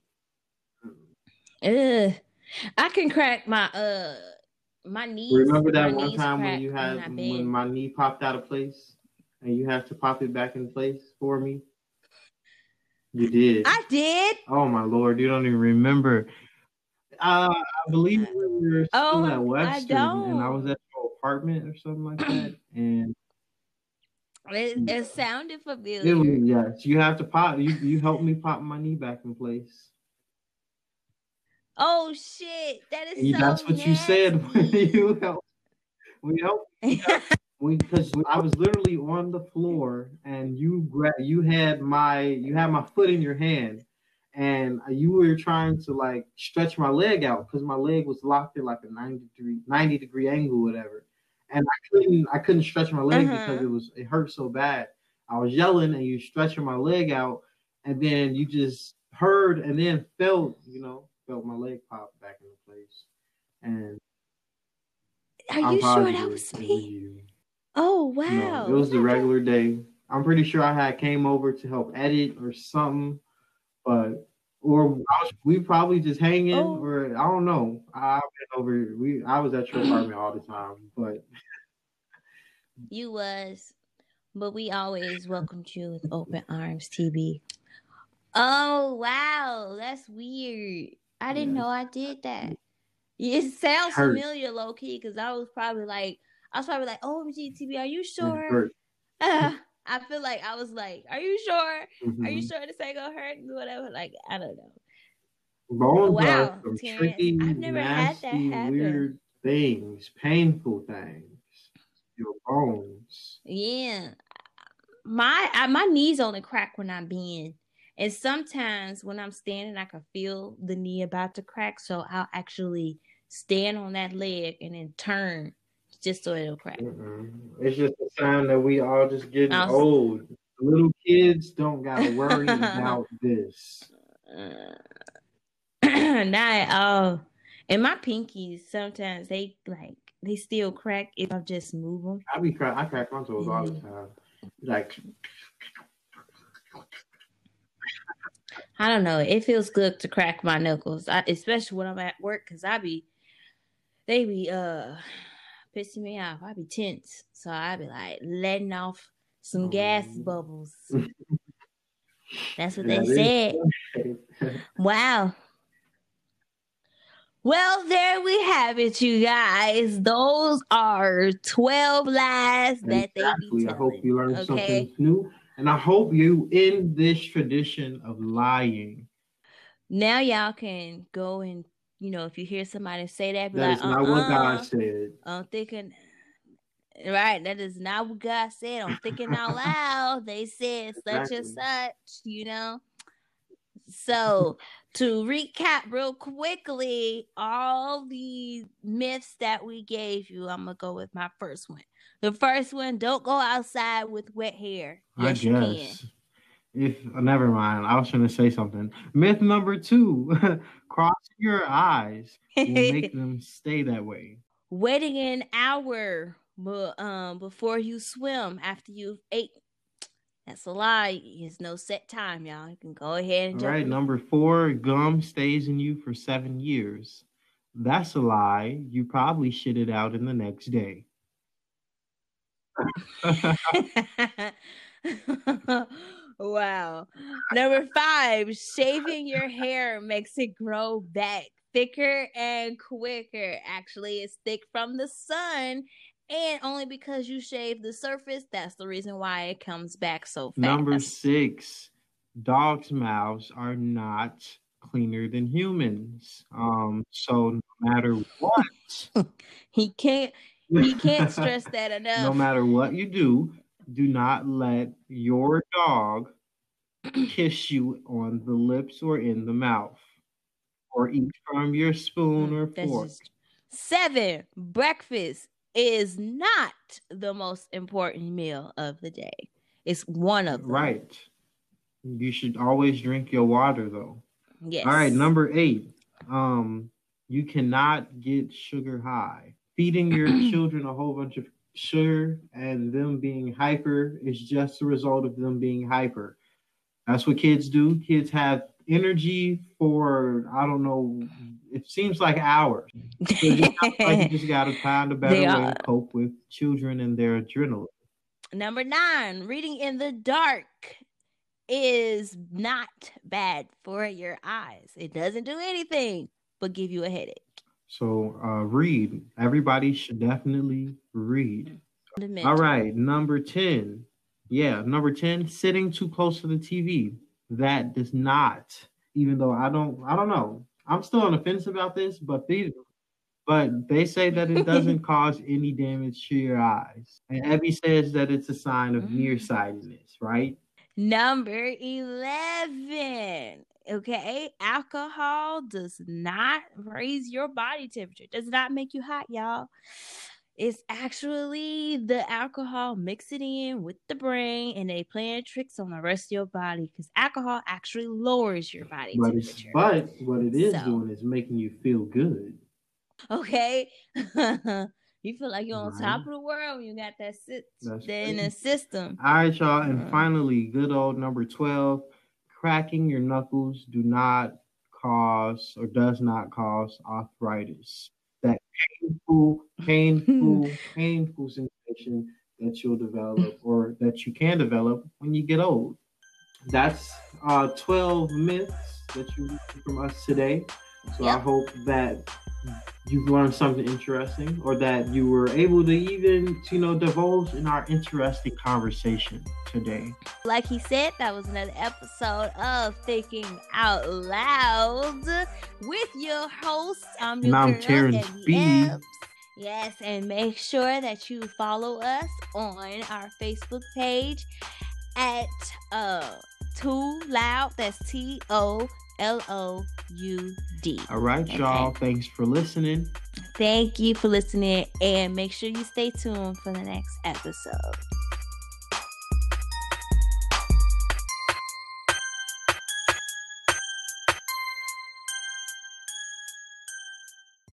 Ugh. I can crack my uh my knees. Remember that one time when you had when, my knee popped out of place and you have to pop it back in place for me? You did. I did. Oh my lord, you don't even remember. Uh, I believe we were still oh, at Western, I and I was at your apartment or something like that, (clears throat) and it, it sounded familiar. It, yes, you have to pop. You you helped me pop my knee back in place. Oh shit, that is. So that's what nasty. you said when (laughs) you helped. We helped. (laughs) because I was literally on the floor and you gra- you had my you had my foot in your hand and you were trying to like stretch my leg out because my leg was locked in like a 90 degree 90 degree angle whatever and I couldn't I couldn't stretch my leg uh-huh. because it was it hurt so bad I was yelling and you stretching my leg out and then you just heard and then felt you know felt my leg pop back into place and are you sure that was me? Oh wow! No, it was the regular day. I'm pretty sure I had came over to help edit or something, but or was, we probably just hanging oh. or I don't know. I've been over. We I was at your apartment all the time, but (laughs) you was, but we always welcomed you with open arms, TB. Oh wow, that's weird. I didn't know I did that. It sounds familiar, low key, because I was probably like I was probably like, "Oh, GTB, are you sure?" Uh, (laughs) I feel like I was like, "Are you sure? Mm-hmm. Are you mm-hmm. sure this ain't gonna hurt?" Whatever. Like I don't know. Bones wow, are some Terrance, tricky, I've never nasty, had that happen. weird things, painful things. Your bones. Yeah, my I, my knees only crack when I bend, and sometimes when I'm standing, I can feel the knee about to crack. So I'll actually stand on that leg and then turn just so it'll crack. Mm-hmm. It's just a sign that we all just getting old. Little kids don't gotta (laughs) worry about this. Uh, now, uh, and my pinkies sometimes they like they still crack if I just move them. I be crack. I crack my toes mm-hmm. all the time. Like. I don't know. It feels good to crack my knuckles, I, especially when I'm at work, because I be, they be uh pissing me off. I'd be tense. So I'd be like letting off some gas mm. bubbles. (laughs) That's what they said. (laughs) wow. Well, there we have it, you guys. Those are 12 lies that exactly. they be telling. I hope you learned okay? something new. And I hope you end this tradition of lying. Now y'all can go and you know, if you hear somebody say that, be that like, is not uh-uh, what God said. I'm thinking, right? That is not what God said. I'm thinking out loud. They said such exactly. and such, you know. So to recap real quickly, all the myths that we gave you, I'm gonna go with my first one. The first one: don't go outside with wet hair. Yes, I guess. If oh, never mind, I was trying to say something. Myth number two: (laughs) crossing your eyes will make (laughs) them stay that way. Waiting an hour um, before you swim after you've ate. That's a lie. There's no set time, y'all. You can go ahead and. All right, number four: gum stays in you for seven years. That's a lie. You probably shit it out in the next day. (laughs) (laughs) Wow. Number (laughs) five, shaving your hair makes it grow back thicker and quicker. Actually, it's thick from the sun. And only because you shave the surface, that's the reason why it comes back so fast. Number six, dogs' mouths are not cleaner than humans. Um, so no matter what, he can't (laughs) he can't stress that enough. no matter what you do, do not let your dog kiss you on the lips or in the mouth, or eat from your spoon or That's fork. just- Seven, breakfast is not the most important meal of the day. It's one of them. Right. You should always drink your water though. Yes. All right, number eight. Um, you cannot get sugar high. Feeding your (clears throat) children a whole bunch of sugar and them being hyper is just a result of them being hyper. That's what kids do. Kids have energy for I don't know. It seems like hours. So you just, like you just got to find a (laughs) better They way are. to cope with children and their adrenaline. Number nine, reading in the dark is not bad for your eyes. It doesn't do anything but give you a headache. So uh, read. Everybody should definitely read. All right, number 10. Yeah, number 10, sitting too close to the TV. That does not, even though I don't I don't know. I'm still on the fence about this, but they, but they say that it doesn't (laughs) cause any damage to your eyes. And Ebbi says that it's a sign of Mm. nearsightedness, right? Number 11. Okay. Alcohol does not raise your body temperature, does not make you hot, y'all. It's actually the alcohol mix it in with the brain and they playing tricks on the rest of your body because alcohol actually lowers your body But it's, temperature. but what it is So. doing is making you feel good. Okay. (laughs) you feel like you're on Right. top of the world. You got that sit in the system. All right, y'all. And Mm. finally, good old number 12 cracking your knuckles do not cause or does not cause arthritis. That painful, painful, (laughs) painful sensation that you'll develop or that you can develop when you get old. That's uh, 12 myths that you from us today. So I hope that you've learned something interesting or that you were able to even, you know, divulge in our interesting conversation today. Like he said, that was another episode of Thinking Out Loud with your host. I'm And your I'm Terrance B. Yes, and make sure that you follow us on our Facebook page at uh Too Loud. That's T O L O U D. All right, y'all. Thanks for listening. Thank you for listening, and make sure you stay tuned for the next episode.